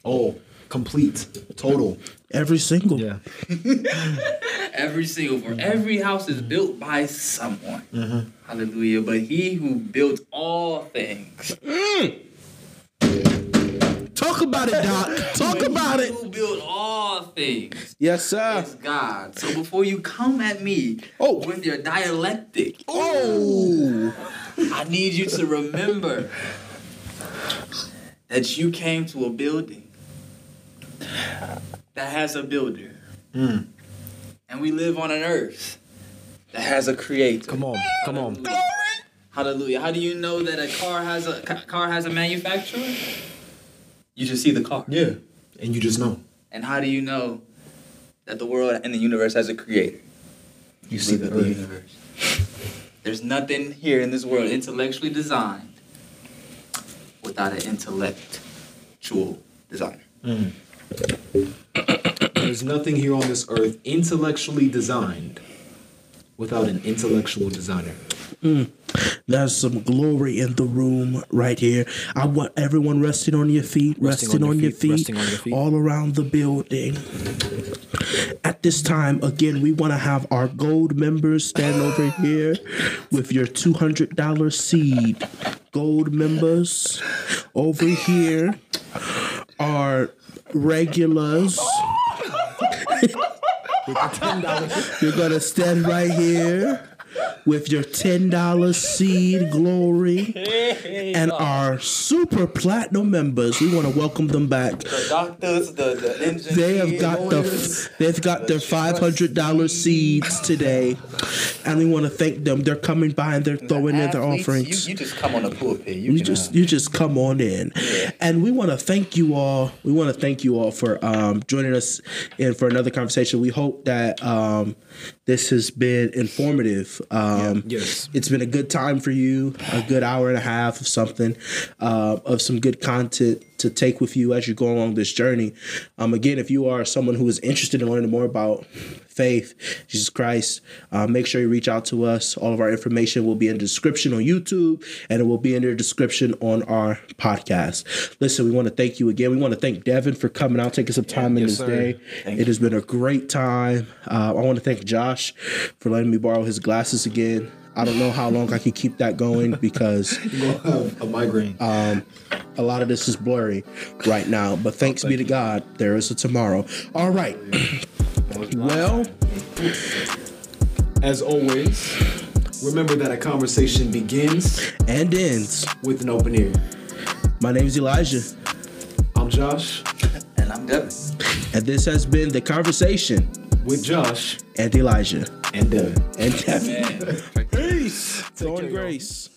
oh, complete, total. Every single. Yeah. Every single for mm-hmm. every house is built by someone. Mm-hmm. Hallelujah. But he who built all things. Mm. Talk about it, Doc. Talk about it. Who built all things Yes, sir. is God. So before you come at me Oh. with your dialectic, Oh. I need you to remember that you came to a building that has a builder. Hmm. And we live on an earth that has a creator. Come on, come on. Hallelujah. How do you know that a car has a ca- car has a manufacturer? You just see the car. Yeah, and you just know. And how do you know that the world and the universe has a creator? You see the Look at earth. universe. There's nothing here in this world intellectually designed without an intellectual designer. Mm. There's nothing here on this earth intellectually designed without an intellectual designer. Mm. There's some glory in the room right here. I want everyone resting on your feet, resting, on, your feet, resting on your feet. all around the building. At this time, again, we want to have our gold members stand over here with your $200 seed. Gold members over here are regulars. You're going to stand right here with your $10 seed glory and our super platinum members. We want to welcome them back. The doctors, the, the engineers, They have got the they've got their five hundred dollar seeds today, and we want to thank them. They're coming by and they're throwing in their offerings. You, you just come on the pulpit. You, You just you just come on in, and we want to thank you all. We want to thank you all for um, joining us in for another conversation. We hope that um, this has been informative. Um, Yes. it's been a good time for you. A good hour and a half of something, uh, of some good content to take with you as you go along this journey. Um, again, if you are someone who is interested in learning more about faith, Jesus Christ, uh, make sure you reach out to us. All of our information will be in the description on YouTube and it will be in the description on our podcast. Listen, we want to thank you again. We want to thank Devin for coming out, taking some time in yes, his sir. day. it has been a great time. Uh, I want to thank Josh for letting me borrow his glasses again. I don't know how long I can keep that going because You're gonna have a migraine. Um, a lot of this is blurry right now. But thanks be to God, there is a tomorrow. All right. well, As always, remember that a conversation begins and ends. with an open ear. My name is Elijah, I'm Josh and I'm Devin. and this has been the conversation with Josh and Elijah and Devin. and Devin. Man. Peace. Go in care, y'all. grace.